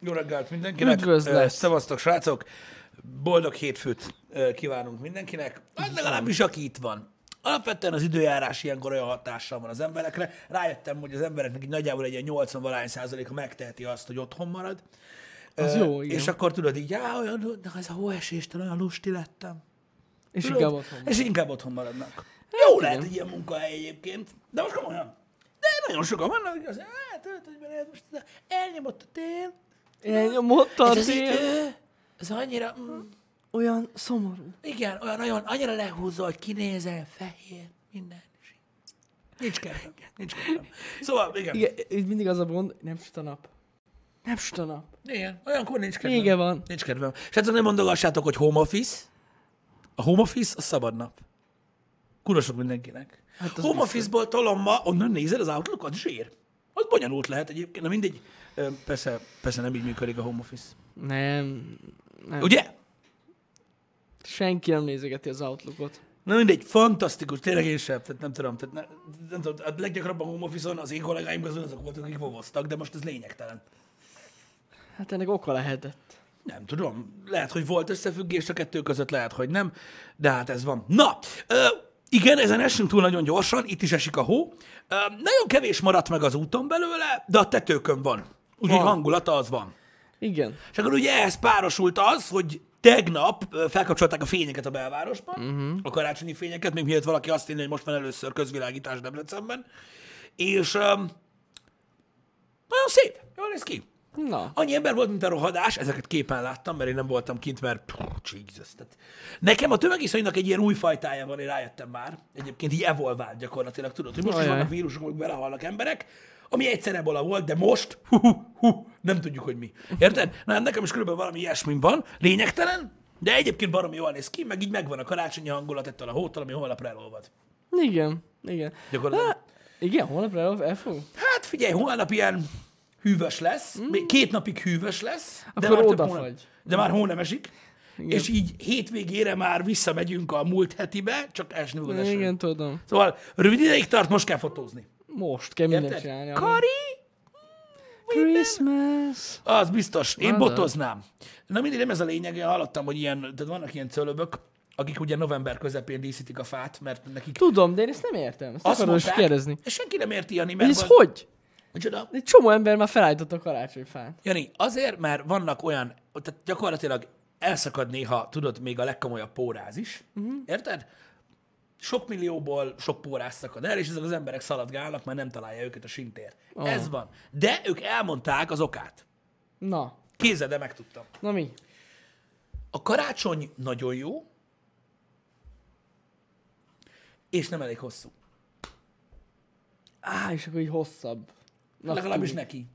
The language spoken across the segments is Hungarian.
Jó reggelt mindenkinek. Üdvözlet. Szevasztok, srácok. Boldog hétfőt kívánunk mindenkinek. Hát legalábbis aki itt van. Alapvetően az időjárás ilyenkor olyan hatással van az emberekre. Rájöttem, hogy az embereknek így nagyjából egy ilyen 80 valány százaléka megteheti azt, hogy otthon marad. Az Ö, jó, igen. És akkor tudod így, á, olyan, de ez a hóeséstől olyan lusti lettem. És Tudod? inkább otthon. És inkább otthon maradnak. Jó lehet egy ilyen munkahely egyébként, de most komolyan. De nagyon sokan vannak, azt mondják, hát, hogy most elnyomott a tél, Elnyomott a ez az idő, ez annyira, mm, Olyan szomorú. igen, olyan nagyon, annyira lehúzza, hogy kinézel, fehér, minden. így. Nincs kedvem, nincs kedvem. Szóval, igen, igen, itt mindig az a gond, nem süt a nap. Nem süt a nap. igen olyankor nincs kedvem. Vége van. Nincs kedvem. Srácok, nem mondogassátok, hogy home office. A home office a szabad nap. Kurosok mindenkinek. Hát az home office-ból tolom ma, onnan nézed az outlookot, zsír. Az bonyolult lehet egyébként, na mindegy. Persze, persze nem így működik a home office. Nem. nem. Ugye? Senki nem nézegeti az Outlookot. Na mindegy, fantasztikus, tényleg én sem, tehát nem tudom, tehát ne, nem tudom, a leggyakrabban home office-on az én kollégáim közül azok voltak, akik vovoztak, de most ez lényegtelen. Hát ennek oka lehetett. Nem tudom, lehet, hogy volt összefüggés a kettő között, lehet, hogy nem, de hát ez van. Na, ö, igen, ezen esünk túl nagyon gyorsan, itt is esik a hó. Ö, nagyon kevés maradt meg az úton belőle, de a tetőkön van. Úgyhogy hangulata az van. Igen. És akkor ugye ehhez párosult az, hogy tegnap felkapcsolták a fényeket a belvárosban, uh-huh. a karácsonyi fényeket, még mielőtt valaki azt hinné, hogy most van először közvilágítás Debrecenben. És um, nagyon szép, jól néz ki. Na. Annyi ember volt, mint a rohadás, ezeket képen láttam, mert én nem voltam kint, mert Jesus, tehát nekem a tömegiszonynak egy ilyen új fajtája van, én rájöttem már. Egyébként így evolvált gyakorlatilag, tudod, hogy most is Ajaj. vannak vírusok, amik belehalnak emberek, ami egyszer ebola volt, de most, hú, hú, hú, nem tudjuk, hogy mi. Érted? Na, nekem is körülbelül valami ilyesmi van, lényegtelen, de egyébként baromi jól néz ki, meg így megvan a karácsonyi hangulat ettől a hótól, ami holnapra elolvad. Igen. Igen. Gyakorlatilag. Hát, igen, holnapra el, elfog? Hát figyelj, holnap ilyen hűvös lesz, még két napig hűvös lesz, de Akkor már, több odafagy. hónap, de már hó nem esik, Igen. és így hétvégére már visszamegyünk a múlt hetibe, csak esni fog az eső. Igen, tudom. Szóval rövid ideig tart, most kell fotózni. Most kell mindent Érted? csinálni. Kari? Christmas. Az biztos. Én Az botoznám. Na mindig nem ez a lényeg, én hallottam, hogy ilyen, tehát vannak ilyen cölöbök, akik ugye november közepén díszítik a fát, mert nekik Tudom, de én ezt nem értem. Ezt azt akarom is kérdezni. és senki nem érti, Jani, mert ez van- hogy? Micsoda? Egy csomó ember már felállított a karácsonyfát. Jani, azért, mert vannak olyan, tehát gyakorlatilag elszakad néha, tudod, még a legkomolyabb póráz is. Uh-huh. Érted? Sok millióból sok póráz szakad el, és ezek az emberek szaladgálnak, mert nem találja őket a sintér. Oh. Ez van. De ők elmondták az okát. Na, Kézzel, de megtudtam. na mi? A karácsony nagyon jó, és nem elég hosszú. Á, és akkor így hosszabb. Na, Legalábbis tűnik. neki.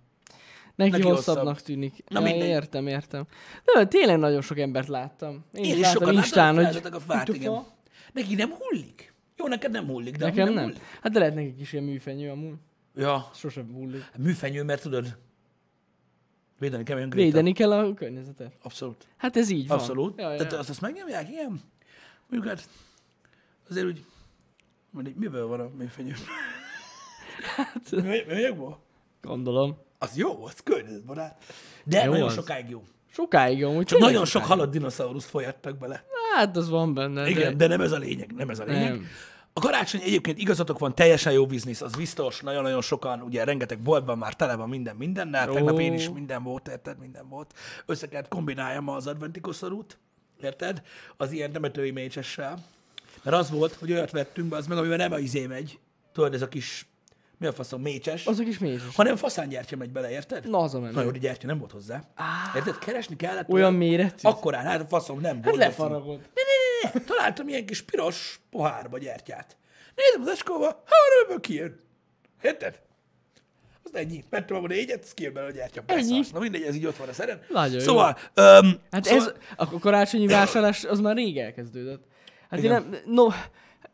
Neki, neki hosszabbnak hosszabb. tűnik. Na ja, mindegy. értem, értem. De tényleg nagyon sok embert láttam. Én, Én is láttam sokat Instán, láttam, hogy... a fát, igen. Neki nem hullik. Jó, neked nem hullik, de Nekem amúgy nem. Hullik. Hát de lehet nekik is ilyen műfenyő amúgy. Ja, Sosem hullik. műfenyő, mert tudod, védeni kell Gréta. Védeni kell a környezetet. Abszolút. Hát ez így van. Abszolút. Ja, ja. Tehát azt, azt megnyomják, igen. Mondjuk hát azért úgy, mindegy, miből van a műfenyő? Hát, Mű- Műanyagból? gondolom. Az jó, az környezetbarát. De Jó nagyon az. sokáig jó. Sokáig amúgy. Csak nagyon sok sokáig. halott dinoszaurusz folyattak bele. Hát az van benne. Igen, de nem ez a lényeg, nem ez a lényeg. Nem. A karácsony egyébként igazatok van, teljesen jó biznisz, az biztos, nagyon-nagyon sokan, ugye rengeteg boltban már tele van minden mindennel, Ó. tegnap én is minden volt, érted, minden volt. Össze kellett kombináljam az adventi koszorút, érted, az ilyen temetői mécsessel. Mert az volt, hogy olyat vettünk be, az meg, amiben nem a izé megy, tudod, ez a kis, mi a faszom, mécses, Azok is mézes. hanem faszángyertya megy bele, érted? Na, az a menő. Na jó, de gyertya nem volt hozzá. Érted? Keresni kellett. Olyan méretű. Akkorán, hát a faszom nem Hát volt. lefaragod. Ne, ne, ne, ne. Találtam ilyen kis piros pohárba gyertyát. Nézem az eskóba, ha ebből kijön. Érted? Az ennyi. Vettem abban négyet, az kijön belőle a gyertya. Ennyi. Na mindegy, ez így ott van a szeren. Nagyon jó. szóval, öm, Hát szóval, ez, a karácsonyi vásárlás az már rég elkezdődött. Hát Igen. én nem, no,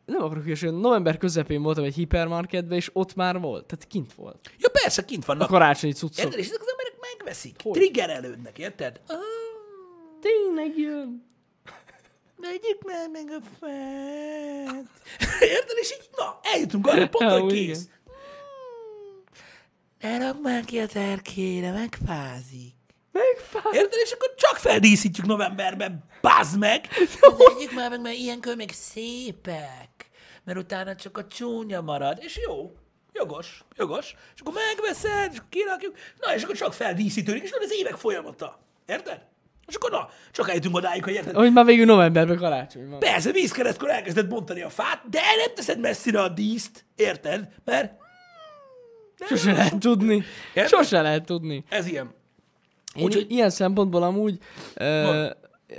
nem akarok hülyeségni, november közepén voltam egy hipermarketben, és ott már volt. Tehát kint volt. Ja persze, kint A vannak. karácsonyi cuccok. Érted? És ezek az emberek megveszik. Hogy? Triggerelődnek, érted? Ah, Tényleg jön. vegyük már meg a fát. Érted? És így, na, eljutunk arra, pont, Ó, hogy kész. Ne rak már ki a terkére, megfázik. Megfáj. Érted? És akkor csak feldíszítjük novemberben, bazd meg! Tegyük már meg, mert ilyenkor még szépek, mert utána csak a csúnya marad, és jó, jogos, jogos, és akkor megveszed, és akkor kirakjuk, na, és akkor csak feldíszítődik, és ez évek folyamata. Érted? És akkor na, csak eljutunk odáig, hogy érted? Hogy már végül novemberben karácsony van. Persze, vízkeresztkor elkezded bontani a fát, de nem teszed messzire a díszt, érted? Mert Sose lehet tudni. Érted? Sose lehet tudni. ez ilyen. Úgyhogy- ilyen szempontból amúgy, uh,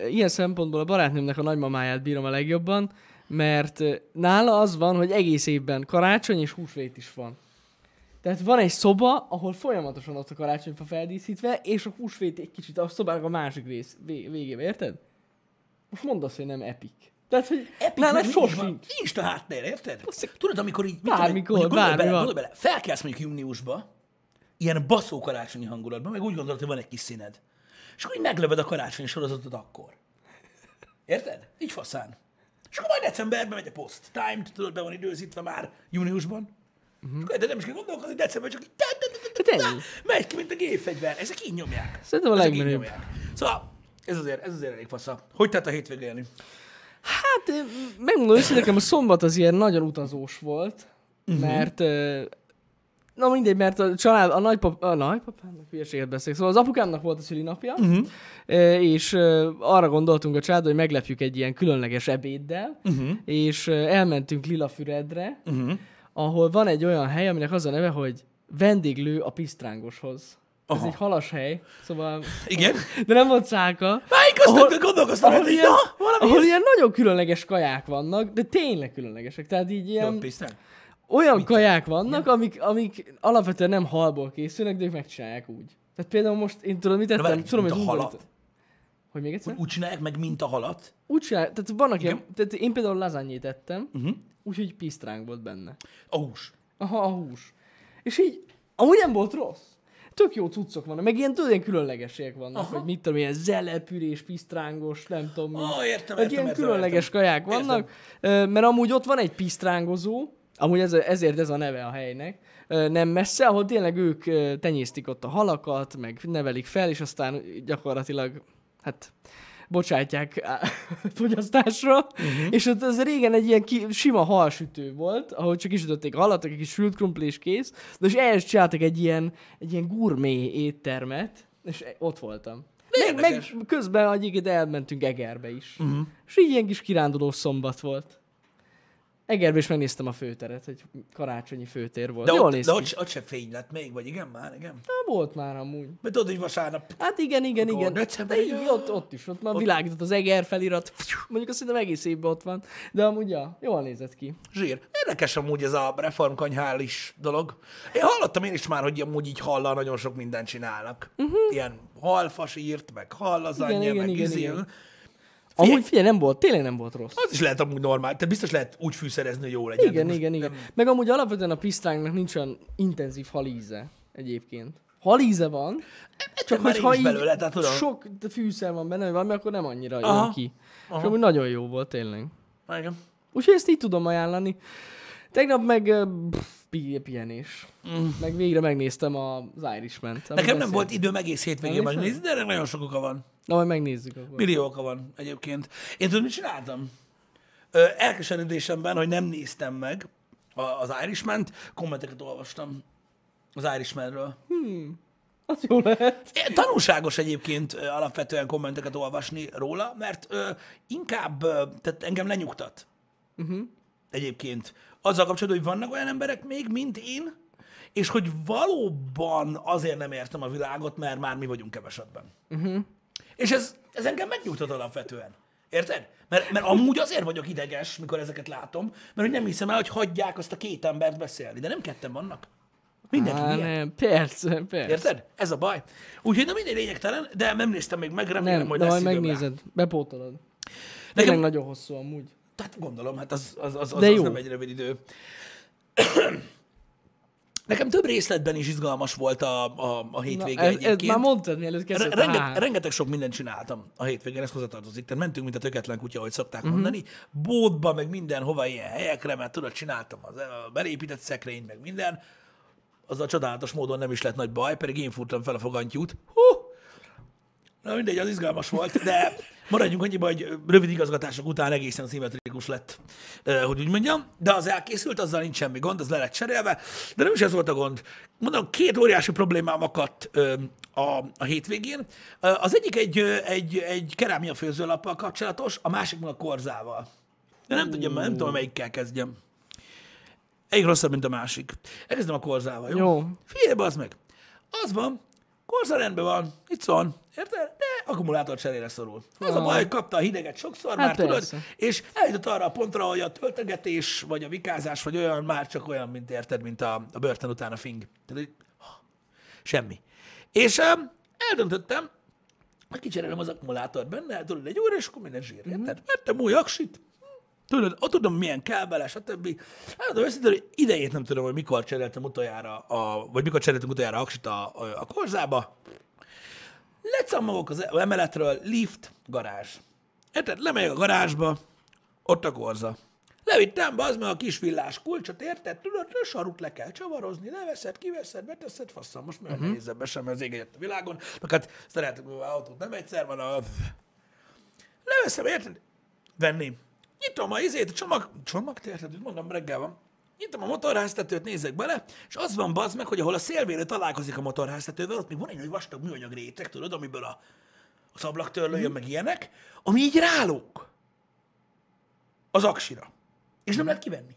ilyen szempontból a barátnőmnek a nagymamáját bírom a legjobban, mert nála az van, hogy egész évben karácsony és húsvét is van. Tehát van egy szoba, ahol folyamatosan ott a karácsonyfa feldíszítve, és a húsvét egy kicsit a szobának a másik rész vé- végébe, érted? Most mondd azt, hogy nem epic. Tehát, hogy Epic, nála mert sos nincs, nincs. a háttér, érted? Tudod, amikor így, tudom Bármikor, bármi bele, bele, felkelsz mondjuk júniusba, ilyen baszó karácsonyi hangulatban, meg úgy gondolod, hogy van egy kis színed. És akkor így meglövöd a karácsonyi sorozatot akkor. Érted? Így faszán. És akkor majd decemberben megy a post. Time, tudod, be van időzítve már júniusban. Uh-huh. De nem is kell gondolkozni, decemberben csak így tá, tá, tá, tá, megy ki, mint a gépfegyver. Ezek így nyomják. Szerintem a legmenőbb. Szóval, ez azért, ez azért elég fasza. Hogy tett a hétvége élni? Hát, megmondom őszintén, nekem a szombat az ilyen nagyon utazós volt, Mhm. uh-huh. mert na mindegy, mert a család, a nagypap, a nagypapámnak hülyeséget beszélek, szóval az apukámnak volt a szülinapja, Mhm. uh-huh. és arra gondoltunk a család, hogy meglepjük egy ilyen különleges ebéddel, Mhm. uh-huh. és elmentünk Lilafüredre, Uh-huh. ahol van egy olyan hely, aminek az a neve, hogy vendéglő a pisztrángoshoz. Ez Aha. egy halas hely, szóval... Igen? De nem volt szálka. Melyik azt gondolkoztam, ahol, ilyen, ahol ilyen nagyon különleges kaják vannak, de tényleg különlegesek. Tehát így ilyen, Pisztrán? Olyan kaják vannak, amik, amik alapvetően nem halból készülnek, de ők megcsinálják úgy. Tehát például most én tudom, mit tettem? várj, tudom, mint hogy a halat. Hogy még egyszer? Úgy csinálják meg, mint a halat. Úgy csinálják, tehát vannak ilyen, tehát én például lazagnét ettem, uh-huh. úgyhogy pisztránk volt benne. A hús. Aha, a hús. És így, amúgy nem volt rossz. Tök jó cuccok vannak, meg ilyen, tudod, ilyen különlegességek vannak, Aha. hogy mit tudom, ilyen zelepürés, pisztrángos, nem tudom mi. Ó, értem, értem, ilyen értem, különleges értem. kaják vannak, ö, mert amúgy ott van egy pisztrángozó, amúgy ez, ezért ez a neve a helynek, nem messze, ahol tényleg ők tenyésztik ott a halakat, meg nevelik fel, és aztán gyakorlatilag, hát bocsátják fogyasztásra, uh-huh. és ott az régen egy ilyen ki, sima halsütő volt, ahol csak kisütötték halat, egy kis sült krumpli és kész, de és ehhez csináltak egy ilyen, egy ilyen gourmet éttermet, és e- ott voltam. Meg, meg közben egyébként elmentünk Egerbe is. Uh-huh. És így ilyen kis kiránduló szombat volt. Egerbe is megnéztem a főteret, egy karácsonyi főtér volt. De, Jól ott, de ott, ott se fény lett még, vagy igen már, igen. Na, volt már amúgy. Mert tudod, hogy vasárnap Hát igen, igen, Akkor igen. december- De így, ott, ott is, ott már világított az Eger felirat. Mondjuk azt szerintem egész évben ott van. De amúgy, ja, jól nézett ki. zsír. Érdekes amúgy ez a reformkanyhális dolog. Én hallottam én is már, hogy amúgy így hallal nagyon sok mindent csinálnak. Uh-huh. Ilyen halfasírt, meg hallazanya, Mhm. Igen, igen, meg igen, izé. igen. Figyelj, Amúgy figyelj, nem volt, tényleg nem volt rossz. Az is lehet amúgy normál. Tehát biztos lehet úgy fűszerezni, hogy jó legyen. Igen, Most igen, igen. nem- Meg amúgy alapvetően a pisztránknak nincs olyan intenzív halíze egyébként. Halíze van, csak már hogyha nincs így belőle, tehát tudom. sok fűszer van benne, valami, akkor nem annyira Aha. jön ki. És amúgy nagyon jó volt tényleg. Igen. Úgyhogy ezt így tudom ajánlani. Tegnap meg pff, pi- pihenés. Mm. Meg végre megnéztem az Irishman-t. Nekem nem volt időm egész hétvégén megnézni, de ennek nagyon sok oka van. Na, majd megnézzük akkor. Millió oka van egyébként. Én tudom, mit csináltam? Elkeseredésemben, hogy nem néztem meg az Irishman-t, kommenteket olvastam az Irishmanről. Az jó lehet. Tanulságos egyébként alapvetően kommenteket olvasni róla, mert ö, inkább, ö, tehát engem lenyugtat. Uh-huh. Egyébként. Azzal kapcsolatban, hogy vannak olyan emberek még, mint én, és hogy valóban azért nem értem a világot, mert már mi vagyunk kevesetben. Uh-huh. És ez, ez engem megnyugtat alapvetően. Érted? Mert, mert amúgy azért vagyok ideges, mikor ezeket látom, mert hogy nem hiszem el, hogy hagyják azt a két embert beszélni. De nem ketten vannak. Mindenki Á, ilyen. nem, persze, persze. Érted? Ez a baj. Úgyhogy na mindegy lényegtelen, de nem néztem még meg, remélem, Nem, hogy de lesz majd időm rá. megnézed. Bepótolod. Nekem- nagyon hosszú amúgy. Tehát gondolom, hát az, az, az, az, De az jó. nem egy rövid idő. Nekem több részletben is izgalmas volt a, a, a hétvége ez, ez egyébként. már mondtad, mielőtt kezdett. Renge, Á, rengeteg sok mindent csináltam a hétvégén, ez hozzatartozik. Tehát mentünk, mint a töketlen kutya, ahogy szokták uh-huh. mondani. Bótba, meg mindenhova ilyen helyekre, mert tudod, csináltam az, a belépített szekrényt, meg minden. Az a csodálatos módon nem is lett nagy baj, pedig én futtam fel a fogantyút. Hú! Na mindegy, az izgalmas volt, de maradjunk annyiba, hogy rövid igazgatások után egészen szimmetrikus lett, ö, hogy úgy mondjam, de az elkészült, azzal nincs semmi gond, az le lett cserélve, de nem is ez volt a gond. Mondom, két óriási problémám akadt ö, a, a hétvégén. Ö, Az egyik egy, egy, egy kerámia főzőlappal kapcsolatos, a másik meg a korzával. De nem tudjam, nem tudom, melyikkel kezdjem. Egyik rosszabb, mint a másik. Elkezdem a korzával, jó? Jó. Figyelj, az meg. Az van, korza rendben van, itt van, érted? De akkumulátor cserére szorul. Az a baj, hogy kapta a hideget sokszor, Hát már tudod, persze. és eljutott arra a pontra, hogy a töltegetés, vagy a vikázás, vagy olyan, már csak olyan, mint érted, mint a, a börtön után a fing. Tehát, hogy, semmi. És um, eldöntöttem, hogy kicserélem az akkumulátort benne, tudod, egy óra, és akkor minden zsír. Mhm. Érted? Vettem új aksit, Tudod, ott tudom, milyen kell bele, stb. Hát de őszintén, hogy idejét nem tudom, hogy mikor cseréltem utoljára, a, vagy mikor cseréltem utoljára aksit a, a, a korzába. Lecammogok az emeletről, lift, garázs. Érted? Lemegyek a garázsba, ott a korza. Levittem be az meg a kis villás kulcsot, érted? Tudod, a sarut le kell csavarozni, leveszed, kiveszed, beteszed, fasszal, most már uh-huh. nehézebb be sem, mert az ég a világon. Meg hát szeretem, autót nem egyszer van a... Leveszem, érted? Venném. Nyitom a izét, a csomag, csomag, érted? Mondom, reggel van. Nyitom a motorháztetőt, nézek bele, és az van bazd meg, hogy ahol a szélvérő találkozik a motorháztetővel, ott még van egy nagy vastag műanyag réteg, tudod, amiből a, az ablaktörlő jön, meg ilyenek, ami így rálók az aksira. És nem lehet kivenni.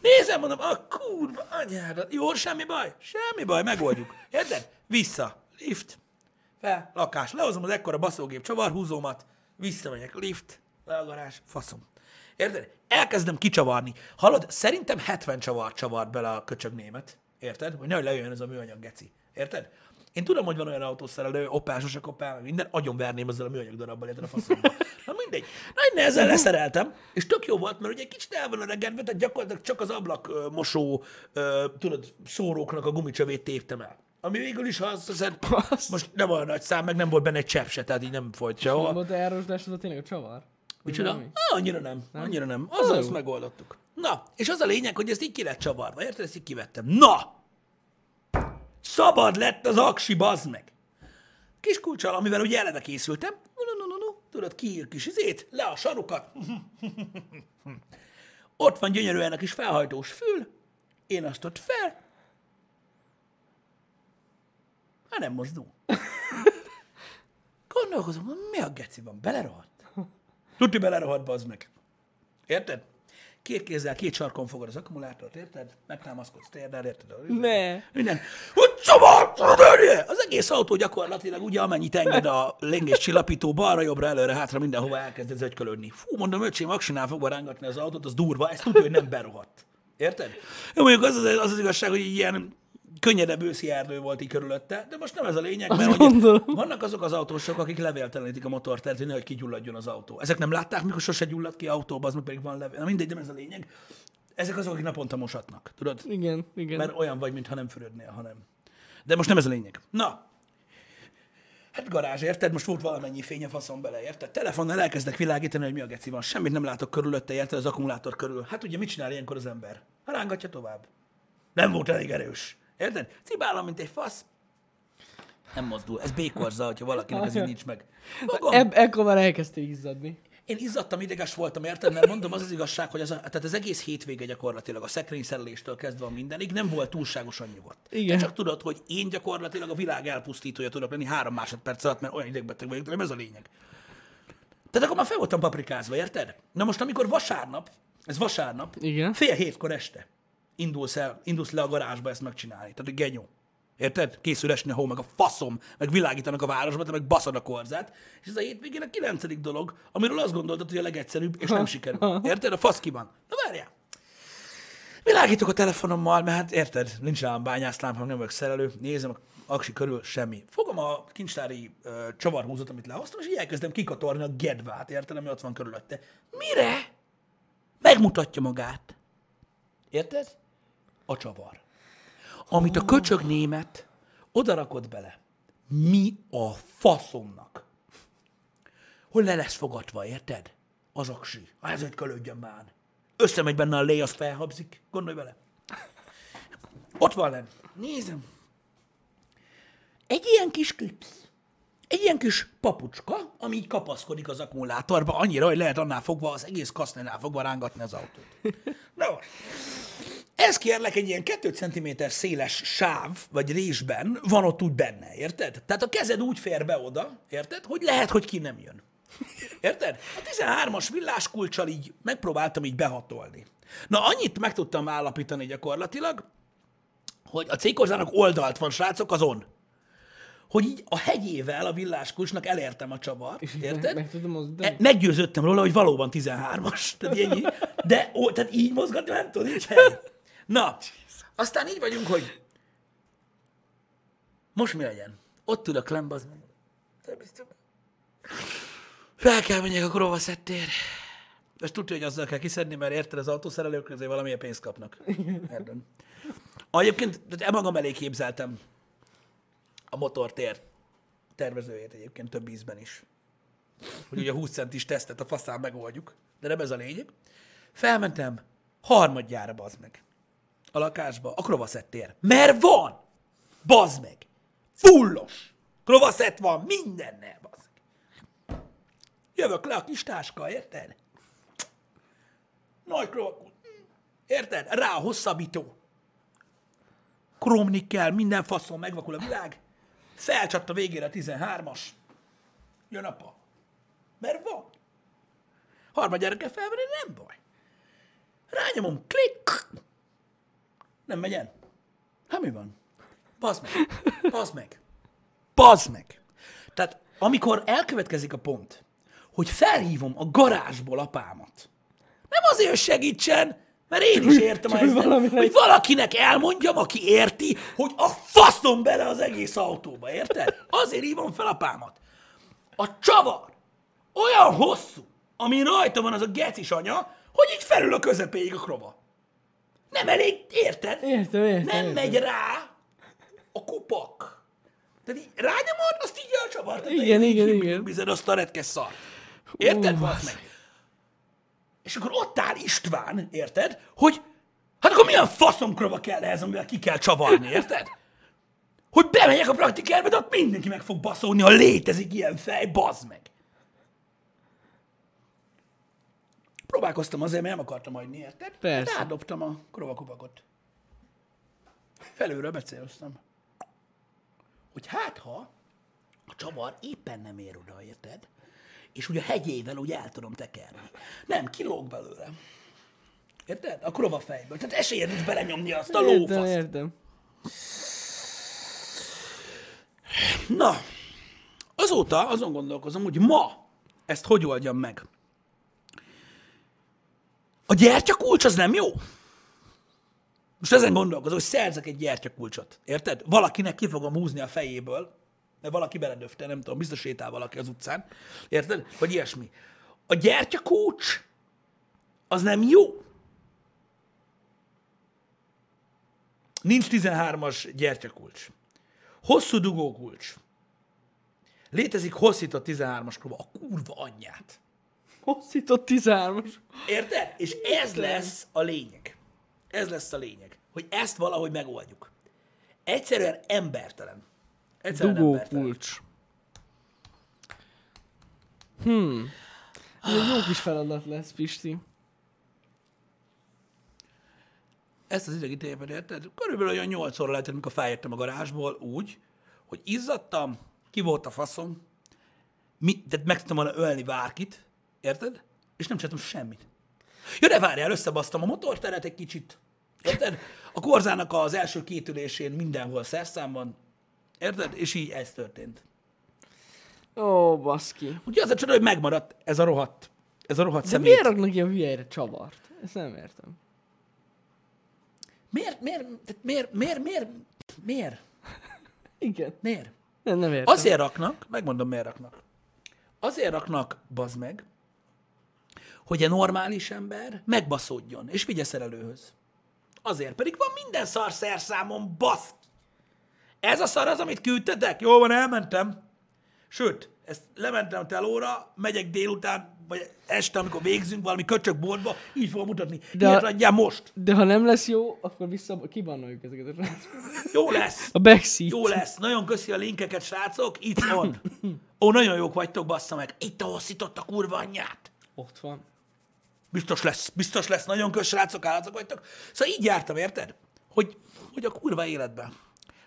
Nézem, mondom, a kurva anyádat. Jó, semmi baj, semmi baj, megoldjuk. Érted? Vissza. Lift. Fel, lakás. Lehozom az ekkora baszógép csavarhúzómat, visszamegyek, lift, le a garázs, faszom. Érted? Elkezdem kicsavarni. Hallod, szerintem 70 csavar csavart bele a köcsög német. Érted? Hogy nehogy lejöjjön ez a műanyag geci. Érted? Én tudom, hogy van olyan autószerelő, opásos a kopál, meg minden, agyon verném ezzel a műanyag darabbal, érted a faszomba. Na mindegy. Nagy nehezen leszereltem, és tök jó volt, mert ugye egy kicsit el van öregedve, tehát gyakorlatilag csak az ablak mosó, tudod, szóróknak a gumicsövét téptem el. Ami végül is az, az most nem olyan nagy szám, meg nem volt benne egy csepp se, tehát így nem folyt Nem sehova. volt erősdás, az a tényleg a csavar? Micsoda? valami? Ah, annyira nem, annyira nem. Azzal ezt megoldottuk. Na, és az a lényeg, hogy ezt így ki lett csavarva, érted? Ezt így kivettem. Na! Szabad lett az aksi, bazd meg! Kis kulcsal, amivel ugye eleve készültem. No, no, no, no. Tudod, kiír kis izét, le a sarukat. ott van gyönyörűen a kis felhajtós fül. Én azt ott fel. Hát nem mozdul. Gondolkozom, mi a geci van, belerohadt. Tuti belerohadt, bazd meg. Érted? Két kézzel, két sarkon fogod az akkumulátort, érted? Megtámaszkodsz térdel, érted? Ne. Minden. Az egész autó gyakorlatilag ugye amennyit enged a lengés csillapító, balra, jobbra, előre, hátra, mindenhova elkezd ez ögykölődni. Fú, mondom, öcsém, aksinál fogva rángatni az autót, az durva, ez tudja, hogy nem berohadt. Érted? Jó, mondjuk az az, az, az igazság, hogy ilyen könnyedebb őszi erdő volt így körülötte, de most nem ez a lényeg, mert hogy vannak azok az autósok, akik levéltelenítik a motort, tehát hogy kigyulladjon az autó. Ezek nem látták, mikor sose gyullad ki autóba, az meg pedig van levél. Na mindegy, nem ez a lényeg. Ezek azok, akik naponta mosatnak, tudod? Igen, igen. Mert olyan vagy, mintha nem fürödnél, hanem. De most nem ez a lényeg. Na, Hát garázs, érted? Most volt valamennyi fény a faszom bele, érted? Telefonnal elkezdek világítani, hogy mi a geci van. Semmit nem látok körülötte, érted? Az akkumulátor körül. Hát ugye mit csinál ilyenkor az ember? Rángatja tovább. Nem volt elég erős. Érted? Cibálom, mint egy fasz. Nem mozdul. Ez békorza, hogyha valakinek ez így nincs meg. Fogom. Ekkor már elkezdtél izzadni. Én izzadtam, ideges voltam, érted? Mert mondom, az az igazság, hogy az, a, tehát az egész hétvége gyakorlatilag a szekrényszereléstől kezdve a mindenig nem volt túlságosan nyugodt. Igen. Te csak tudod, hogy én gyakorlatilag a világ elpusztítója tudok lenni három másodperc alatt, mert olyan idegbeteg vagyok, de nem ez a lényeg. Tehát akkor már fel voltam paprikázva, érted? Na most, amikor vasárnap, ez vasárnap, Igen. fél hétkor este indulsz, el, indulsz le a garázsba ezt megcsinálni. Tehát, hogy genyó. Érted? Készül esni a hó, meg a faszom, meg világítanak a városba, te meg baszod a korzát. És ez a hétvégén a kilencedik dolog, amiről azt gondoltad, hogy a legegyszerűbb, és nem sikerül. Érted? A fasz ki van. Na várjál. Világítok a telefonommal, mert hát érted, nincs rám bányászlámpa, nem vagyok szerelő, nézem a aksi körül, semmi. Fogom a kincstári ö, csavarhúzót, amit lehoztam, és így elkezdem kikatorni a gedvát, érted, ami ott van körülötte. Mire? Megmutatja magát. Érted? A csavar. Amit a köcsög német odarakott bele. Mi a faszomnak? Hogy le lesz fogatva, érted? Az aksi. Ez egy kölődjön már. Összemegy benne a lé, az felhabzik. Gondolj bele. Ott van lenn. Nézem. Egy ilyen kis klipsz. ilyen kis papucska, ami így kapaszkodik az akkumulátorba, annyira, hogy lehet annál fogva, az egész kasznál fogva rángatni az autót. Na most, ez kérlek egy ilyen 2 cm széles sáv, vagy résben van ott úgy benne, érted? Tehát a kezed úgy fér be oda, érted, hogy lehet, hogy ki nem jön. Érted? A 13-as villáskulcsal így megpróbáltam így behatolni. Na, annyit meg tudtam állapítani gyakorlatilag, hogy a cégkorzának oldalt van, srácok, az on. Hogy így a hegyével a villáskulcsnak elértem a csavart, érted? Meg, meg tudom mozdítani? E- Meggyőződtem róla, hogy valóban 13-as. Tehát, ennyi, de ó, tehát így mozgatni nem tudod, hely. Na, aztán így vagyunk, hogy most mi legyen? Ott ülök lembe, az fel kell menjek a krovaszettér. És tudja, hogy azzal kell kiszedni, mert érted, az autószerelők azért valamilyen pénzt kapnak. Érted? Egyébként e magam elé képzeltem a motortér tervezőjét egyébként több ízben is. Hogy ugye a 20 centis tesztet a faszán megoldjuk, de nem ez a lényeg. Felmentem harmadjára, bazd meg. A lakásba, a krovaszettér. Mert van! Bazd meg! Fullos! Krovaszett van mindennel, bazd meg. Jövök le a kis táska, érted? Nagy krovakú. Érted? Rá a hosszabbító. Kromnikkel, minden faszon megvakul a világ. Felcsatt a végére a 13-as. Jön apa. Mert van. Harmadjára kell felvenni, nem baj. Rányomom, klik. Nem megy el. Hát mi van? Bazd meg. Bazd meg. Bazd meg. Tehát amikor elkövetkezik a pont, hogy felhívom a garázsból apámat, nem azért, hogy segítsen, mert én is értem valaminek- hogy valakinek elmondjam, aki érti, hogy a faszom bele az egész autóba, érted? Azért hívom fel apámat. A csavar olyan hosszú, ami rajta van az a gecis anya, hogy így felül a közepéig a krova. Nem elég, érted? Értem, értem, Nem értem. megy rá a kupak. Tehát így rányomod, azt így a csavar. Tehát Igen, igen, így igen. Bizony azt a retkes szart. Érted? Basz meg. És akkor ott áll István, érted? Hogy hát akkor milyen faszomkrova kell ehhez, amivel ki kell csavarni, érted? Hogy bemegyek a praktikárba, de ott mindenki meg fog baszolni, ha létezik ilyen fej, bazd meg. Próbálkoztam azért, mert nem akartam hagyni, érted? Persze. Hát Rádobtam a krovakupakot. Felülről becéloztam. Hogy hát ha a csavar éppen nem ér oda, érted? És ugye a hegyével úgy el tudom tekerni. Nem, kilóg belőle. Érted? A krova fejből. Tehát esélyed nincs belenyomni azt a Értem, lófaszt. értem. Na, azóta azon gondolkozom, hogy ma ezt hogy oldjam meg. A gyertyakulcs az nem jó? Most ezen gondolkozom, hogy szerzek egy gyertyakulcsot. Érted? Valakinek ki fogom húzni a fejéből, mert valaki beledöfte, nem tudom, biztos sétál valaki az utcán. Érted? Vagy ilyesmi. A gyertyakulcs az nem jó. Nincs 13-as gyertyakulcs. Hosszú dugókulcs. Létezik hosszított 13-as próba. A kurva anyját. Hosszított 13-as. Érted? És ez lesz a lényeg. Ez lesz a lényeg. Hogy ezt valahogy megoldjuk. Egyszerűen embertelen. Egyszerűen embertelen. Dugókulcs. Hmm. Ez egy jó kis feladat lesz, Pisti. Ezt az idegítélben érted? Körülbelül olyan 8 óra lehetett, amikor feljöttem a garázsból úgy, hogy izzadtam, ki volt a faszom, mi, tehát meg tudtam volna ölni bárkit, érted? És nem csináltam semmit. Jó, de várjál, összebasztam a motorteret egy kicsit, érted? A korzának az első két ülésén mindenhol szerszám van, érted? És így ez történt. Ó, baszki. Ugye az a csoda, hogy megmaradt ez a rohadt, ez a rohadt De szemét. miért raknak ilyen hülyére csavart? Ezt nem értem. Miért, miért, tehát miért, miért, miért, miért, Igen. miért? Nem, nem értem. Azért raknak, megmondom miért raknak. Azért raknak, bazd meg, hogy a normális ember megbaszódjon, és vigye szerelőhöz. Azért, pedig van minden szar szerszámon, basz. Ez a szar az, amit küldtetek? Jó van, elmentem. Sőt, ezt lementem telóra, megyek délután, vagy este, amikor végzünk valami köcsök boltba, így fogom mutatni. De Ilyet adjál most. De ha nem lesz jó, akkor vissza, kibannoljuk ezeket a srácokat. Jó lesz. A backseat. Jó lesz. Nagyon köszi a linkeket, srácok. Itt van. Ó, nagyon jók vagytok, bassza meg. Itt a hosszított a kurva anyját. Ott van. Biztos lesz, biztos lesz. Nagyon kös, srácok, állatok vagytok. Szóval így jártam, érted? Hogy, hogy a kurva életben.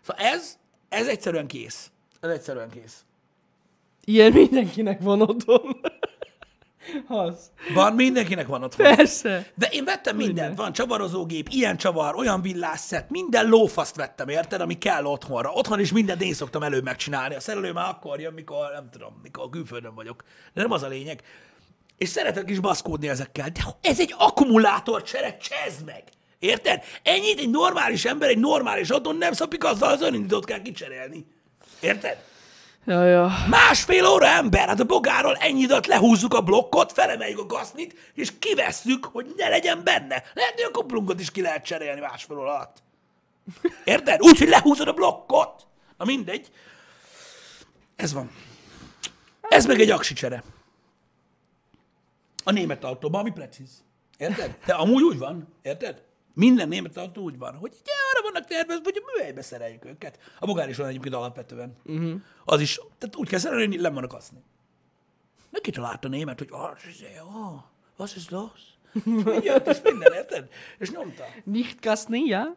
Szóval ez, ez egyszerűen kész. Ez egyszerűen kész. Ilyen mindenkinek van otthon. Az. Van, mindenkinek van otthon. Persze. De én vettem mindent. Van csavarozógép, ilyen csavar, olyan villásszett, minden lófaszt vettem, érted, ami kell otthonra. Otthon is mindent én szoktam előbb megcsinálni. A szerelő már akkor jön, mikor, nem tudom, mikor külföldön vagyok. De nem az a lényeg. És szeretek is baszkódni ezekkel. De ez egy akkumulátor csere, csezd meg! Érted? Ennyit egy normális ember, egy normális otthon nem szapik azzal az önindítót kell kicserélni. Érted? Ja, ja. Másfél óra ember, hát a bogáról ennyi időt lehúzzuk a blokkot, felemeljük a gasznit, és kivesszük, hogy ne legyen benne. Lehet, hogy a kuplungot is ki lehet cserélni másfél óra alatt. Érted? Úgy, hogy lehúzod a blokkot. Na mindegy. Ez van. Ez meg egy aksi csere. A német autóban, ami precíz. Érted? De amúgy úgy van. Érted? Minden német autó úgy van, hogy ugye arra vannak tervezve, hogy a műhelybe szereljük őket. A bogár is van egyébként alapvetően. Uh-huh. Az is, tehát úgy kell szerelni, hogy le van kaszni. Neki találta a német, hogy ah, ah, was ist los? Jött, és minden, érted? És nyomta. Nicht kaszni, ja?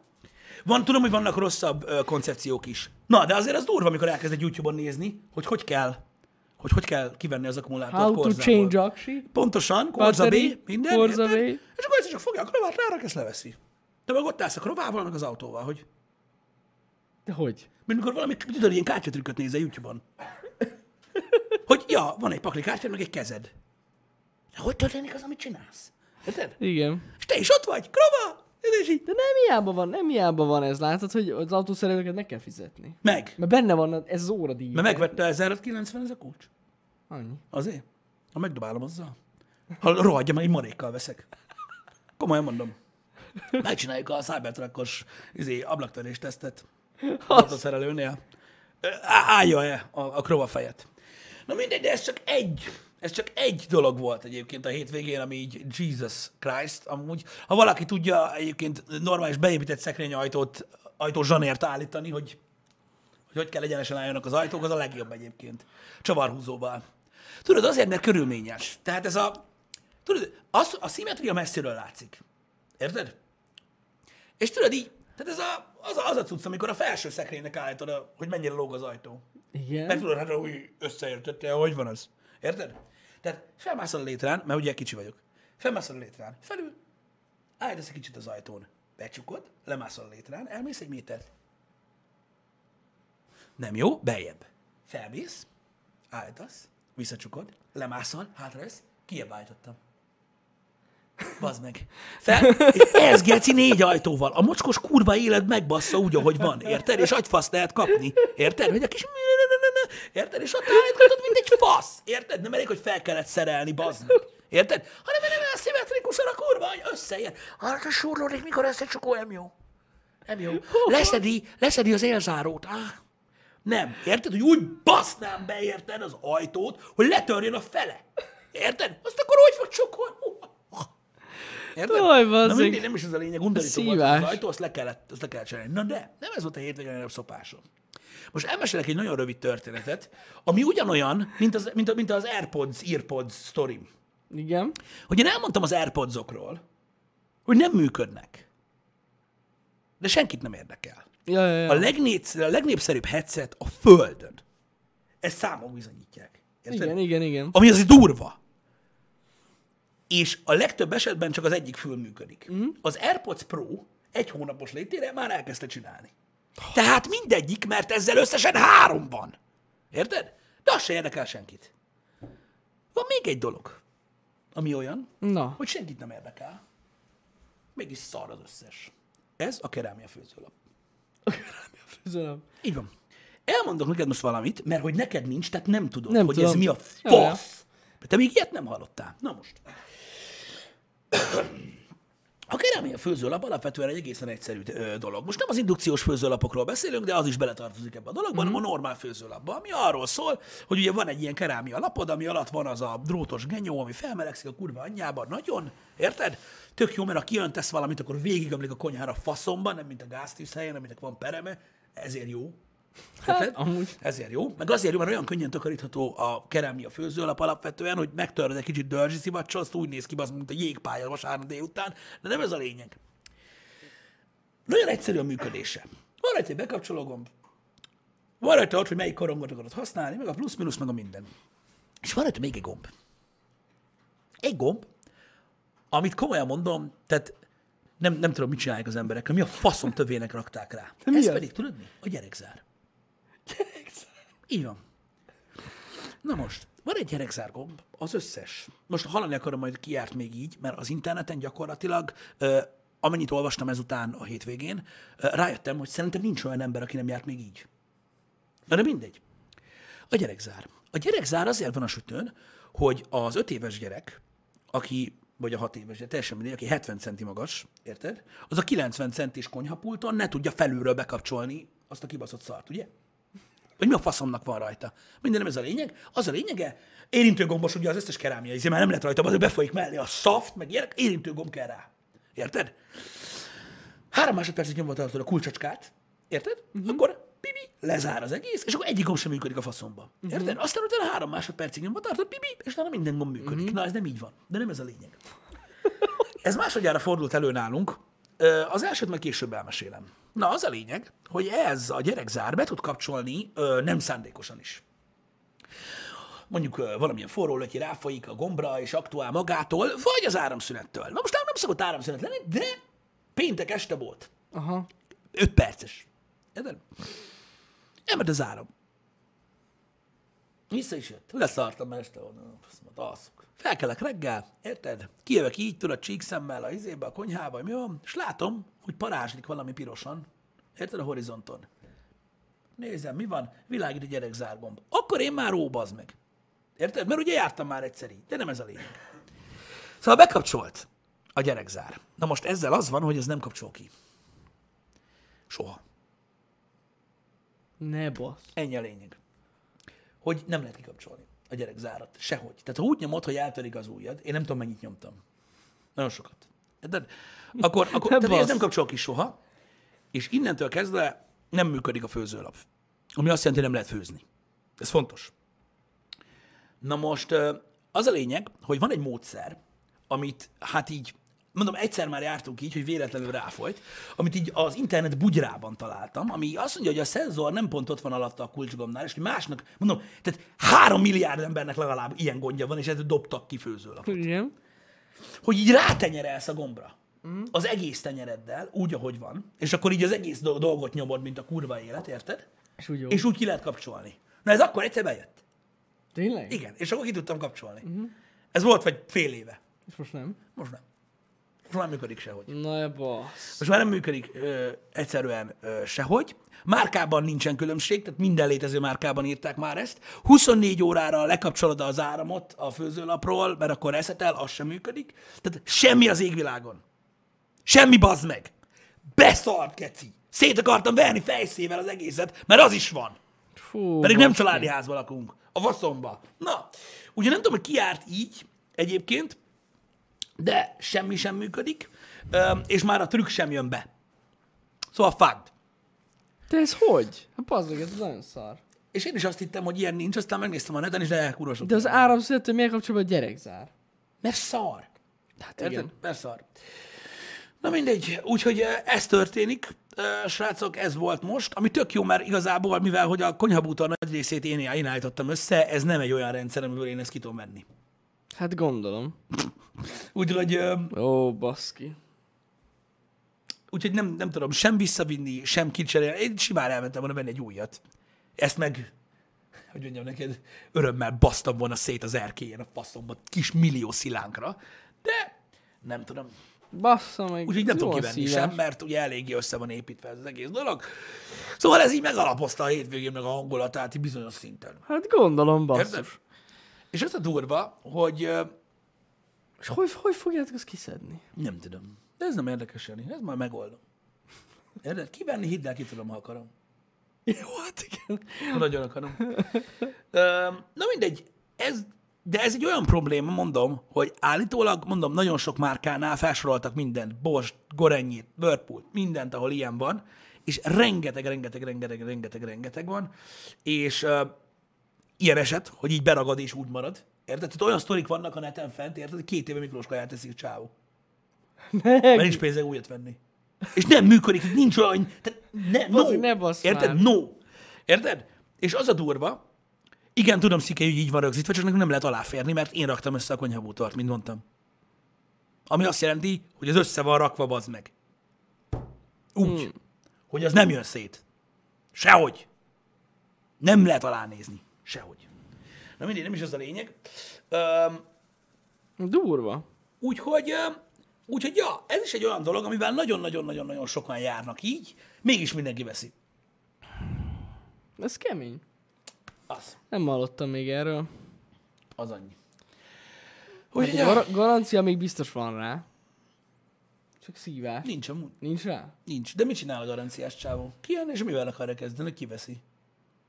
Van, tudom, hogy vannak rosszabb ö, koncepciók is. Na, de azért az durva, amikor elkezd egy YouTube-on nézni, hogy hogy kell, hogy hogy kell kivenni az akkumulátort How to korzából. change aksi. Pontosan, korza B, minden, korza? B. És akkor egyszer csak fogja a krovát, rárak, ezt leveszi. De meg ott állsz a krovával, meg az autóval, hogy De hogy? mint mikor valami, tudod, ilyen kártyatrükköt nézel YouTube-on. Hogy, ja, van egy pakli kártya, meg egy kezed. De hogy történik az, amit csinálsz? Érted? Igen. És te is ott vagy, krova! És így. De nem hiába van, nem hiába van ez. Látod, hogy az autószerelőket meg kell fizetni. Meg. Mert benne van ez az óradíj. Mert megvette 1590 ez a kulcs. Annyi. Azért? Ha megdobálom azzal. Ha rohadja, mert egy marékkal veszek. Komolyan mondom. Megcsináljuk a Cybertruckos izé, ablaktörés tesztet. Az szerelőnél. Állja-e a, a krova fejet? Na mindegy, de ez csak egy, ez csak egy dolog volt egyébként a hétvégén, ami így Jesus Christ. Amúgy, ha valaki tudja egyébként normális beépített szekrényajtót, ajtó zsanért állítani, hogy hogy hogy kell egyenesen álljanak az ajtók, az a legjobb egyébként. Csavarhúzóval. Tudod, azért, mert körülményes. Tehát ez a... Tudod, az, a szimmetria messziről látszik. Érted? És tudod így, tehát ez a, az, a, az a cucc, amikor a felső szekrénynek állítod, hogy mennyire lóg az ajtó. Igen. Mert tudod, hát úgy összeértette, hogy van az. Érted? Tehát felmászol a létrán, mert ugye kicsi vagyok. Felmászol a létrán, felül, állítasz egy kicsit az ajtón, becsukod, lemászol a létrán, elmész egy métert. Nem jó, beljebb. Felmész, állítasz, visszacsukod, lemászol, hátrajössz, kiebb állítottam. Bazd meg. Fel, ez geci négy ajtóval. A mocskos kurva élet megbassza úgy, ahogy van. Érted? És agyfasz lehet kapni. Érted? Hogy a kis... Érted? És ott állítgatod, mint egy fasz. Érted? Nem elég, hogy fel kellett szerelni, bazd meg. Érted? Hanem nem szimmetrikusan a kurva, hogy összeér. Hát a surlódik, mikor összecsukó, nem jó. Nem jó. Leszedi, leszedi az élzárót. Ah. Nem. Érted, hogy úgy basznám be, érted, az ajtót, hogy letörjön a fele. Érted? Azt akkor hogy fog csukolni? Érted? Na bazzeg. mindegy, nem is ez a lényeg, undorító volt az ajtó, azt le kellett, azt le kellett csinálni. Na de, nem ez volt a hétvégén legnagyobb szopásom. Most elmesélek egy nagyon rövid történetet, ami ugyanolyan, mint az, mint, a- mint az AirPods, EarPods sztorim. Igen. Hogy én elmondtam az AirPodsokról, hogy nem működnek. De senkit nem érdekel. Ja, ja, ja. A, legnépsz, a legnépszerűbb headset a Földön. Ezt számok bizonyítják. Érted? Igen, igen, igen. Ami az durva. És a legtöbb esetben csak az egyik fül működik. Mm. Az AirPods Pro egy hónapos létére már elkezdte csinálni. Tehát mindegyik, mert ezzel összesen három van. Érted? De az se érdekel senkit. Van még egy dolog, ami olyan, Na. hogy senkit nem érdekel. Mégis szar az összes. Ez a kerámia főzőlap. Köszönöm. Így van. Elmondok neked most valamit, mert hogy neked nincs, tehát nem tudod, Nem hogy tudom. ez mi a Ja, ja. fasz. Te még ilyet nem hallottál. Na most. A kerámia főzőlap alapvetően egy egészen egyszerű dolog. Most nem az indukciós főzőlapokról beszélünk, de az is beletartozik ebbe a dologba, hanem a normál főzőlapba, ami arról szól, hogy ugye van egy ilyen kerámia lapod, ami alatt van az a drótos genyó, ami felmelegszik a kurva anyjában, nagyon, érted? Tök jó, mert ha kiöntesz valamit, akkor végigamlik a konyhára faszomban, nem mint a gáztűz helyen, aminek van pereme, ezért jó. Érted? amúgy. Ezért jó. Meg azért jó, mert olyan könnyen takarítható a kerámia főzőlap alapvetően, hogy megtöröd egy kicsit dörzsi szivacsal, azt úgy néz ki, az, mint a jégpálya vasárnap délután, de nem ez a lényeg. Nagyon egyszerű a működése. Van rajta egy bekapcsoló gomb, van rajta ott, hogy melyik korongot akarod használni, meg a plusz-minusz, meg a minden. És van rajta még egy gomb. Egy gomb, amit komolyan mondom, tehát nem, nem tudom, mit csinálják az emberek, mi a faszom tövének rakták rá. Ez pedig, tudod mi? A gyerekzár. Így van. Na most, van egy gyerekzár gomb, az összes. Most hallani akarom, majd kiárt még így, mert az interneten gyakorlatilag, ö, amennyit olvastam ezután a hétvégén, ö, rájöttem, hogy szerintem nincs olyan ember, aki nem járt még így. Na de mindegy. A gyerekzár. A gyerekzár azért van a sütőn, hogy az öt éves gyerek, aki, vagy a hat éves gyerek, teljesen mindegy, aki 70 centi magas, érted? Az a 90 centis konyhapulton ne tudja felülről bekapcsolni azt a kibaszott szart, ugye? Vagy mi a faszomnak van rajta? Minden nem ez a lényeg. Az a lényege, érintőgombos ugye az összes kerámia, hiszen már nem lehet rajta, azért befolyik mellé a szaft, meg ilyenek, érintőgomb kell rá. Érted? Három másodpercig nyomva tartod a kulcsacskát, érted? Uh-huh. Akkor pipi, lezár az egész, és akkor egyik gomb sem működik a faszomba. Érted? Aztán utána három másodpercig nyomva tartod, pipi, és utána minden gomb működik. Uh-huh. Na, ez nem így van. De nem ez a lényeg. Ez másodjára fordult elő nálunk. Az elsőt meg később elmesélem. Na, az a lényeg, hogy ez a gyerekzár be tud kapcsolni ö, nem szándékosan is. Mondjuk ö, valamilyen forró lötyi ráfolyik a gombra, és aktuál magától, vagy az áramszünettől. Na most nem szokott áramszünet lenni, de péntek este volt. Aha. 5 perces. Érted? Elment az áram. Vissza is jött. Leszartam, mert este van. Azt mondta, alszok. Felkelek reggel, érted? Kijövök így, tudod, csíkszemmel a izébe, a konyhába, mi van, és látom, hogy parázslik valami pirosan. Érted a horizonton? Nézem, mi van? Világít a gyerekzárgomb. Akkor én már óbazd meg. Érted? Mert ugye jártam már egyszer így, de nem ez a lényeg. Szóval bekapcsolt a gyerekzár. Na most ezzel az van, hogy ez nem kapcsol ki. Soha. Ne basz. Ennyi a lényeg. Hogy nem lehet kikapcsolni a gyerekzárat. Sehogy. Tehát ha úgy nyomod, hogy eltörik az ujjad, én nem tudom, mennyit nyomtam. Nagyon sokat. De akkor, akkor Ne tehát ez nem kapcsol ki soha, és innentől kezdve nem működik a főzőlap. Ami azt jelenti, hogy nem lehet főzni. Ez fontos. Na most az a lényeg, hogy van egy módszer, amit hát így, mondom, egyszer már jártunk így, hogy véletlenül ráfolyt, amit így az internet bugyrában találtam, ami azt mondja, hogy a szenzor nem pont ott van alatta a kulcsgombnál, és hogy másnak, mondom, tehát három milliárd embernek legalább ilyen gondja van, és ezzel dobtak ki főzőlapot Igen. hogy így rátenyerelsz a gombra. Mm. Az egész tenyereddel, úgy, ahogy van, és akkor így az egész do- dolgot nyomod, mint a kurva élet, érted? És úgy jó. És úgy ki lehet kapcsolni. Na ez akkor egyszer bejött. Tényleg? Igen, és akkor ki tudtam kapcsolni. Mm. Ez volt vagy fél éve. És most nem? Most nem. Most már nem működik sehogy. Na basz. Most már nem működik ö, egyszerűen ö, sehogy. Márkában nincsen különbség, tehát minden létező márkában írták már ezt. 24 órára lekapcsolod az áramot a főzőlapról, mert akkor eszetel, az sem működik. Tehát semmi az égvilágon. Semmi bazd meg. Beszart, keci. Szét akartam verni fejszével az egészet, mert az is van. Fú, Pedig nem családi házban lakunk. A faszomba. Na, ugye nem tudom, hogy ki járt így egyébként, de semmi sem működik, és már a trükk sem jön be. Szóval fagd. De ez hogy? Hát bazd meg, ez nagyon szar. És én is azt hittem, hogy ilyen nincs, aztán megnéztem a neten, és de kurva. De az áramszünettől miért kapcsolatban a gyerekzár? Mert szar. Hát Érted? igen. Mert szar. Na mindegy, úgyhogy ez történik, srácok, ez volt most, ami tök jó, mert igazából, mivel hogy a konyhabútor nagy részét én, én állítottam össze, ez nem egy olyan rendszer, amiből én ezt ki tudom venni. Hát gondolom. Úgyhogy Ó, baszki. Úgyhogy nem, nem tudom sem visszavinni, sem kicserélni. Én simán elmentem volna venni egy újat. Ezt meg, hogy mondjam neked, örömmel basztam volna szét az erkélyen a faszomba, kis millió szilánkra. De nem tudom. Bassza meg. Úgyhogy nem tudom kivenni szívás. sem, mert ugye eléggé össze van építve ez az egész dolog. Szóval ez így megalapozta a hétvégémnek a hangulatát bizonyos szinten. Hát gondolom, basszus. Érted? És az a durva, hogy És hogy, hogy fogjátok ezt kiszedni? nem tudom. De ez nem érdekes, Jani. Ez már megoldom. Érted? Kivenni, hidd el, ki tudom, ha akarom. Jó, hát igen. Nagyon akarom. Na mindegy, ez, de ez egy olyan probléma, mondom, hogy állítólag, mondom, nagyon sok márkánál felsoroltak mindent, Bosch, Gorenyit, Whirlpool, mindent, ahol ilyen van, és rengeteg, rengeteg, rengeteg, rengeteg, rengeteg van, és ilyen eset, hogy így beragad és úgy marad. Érted? Tehát olyan sztorik vannak a neten fent, érted? Két éve Miklós kaját teszik a csávó. Mert Meg. nincs pénze újat venni. És nem működik, nincs olyan, tehát ne, no. Bazzik, ne bassz Érted? már. No. Érted? És az a durva, igen, tudom, Szike, hogy így van rögzítve, csak nekünk nem lehet aláférni, mert én raktam össze a konyhabútort, mint mondtam. Ami azt jelenti, hogy az össze van rakva, bazd meg. Úgy, hmm. hogy az nem jön szét. Sehogy. Nem lehet alánézni. Sehogy. Na mindig, nem is az a lényeg. Öm, Durva. Úgyhogy, úgyhogy ja, ez is egy olyan dolog, amivel nagyon-nagyon-nagyon-nagyon sokan járnak így, mégis mindenki veszi. Ez kemény. Az. Nem hallottam még erről. Az annyi. Hogy ja, gar- garancia még biztos van rá. Csak szívás. nincs amúgy. Nincs rá? Nincs. De mit csinál a garanciás csávó? Kijön, és mivel akarja kezdeni, kiveszi.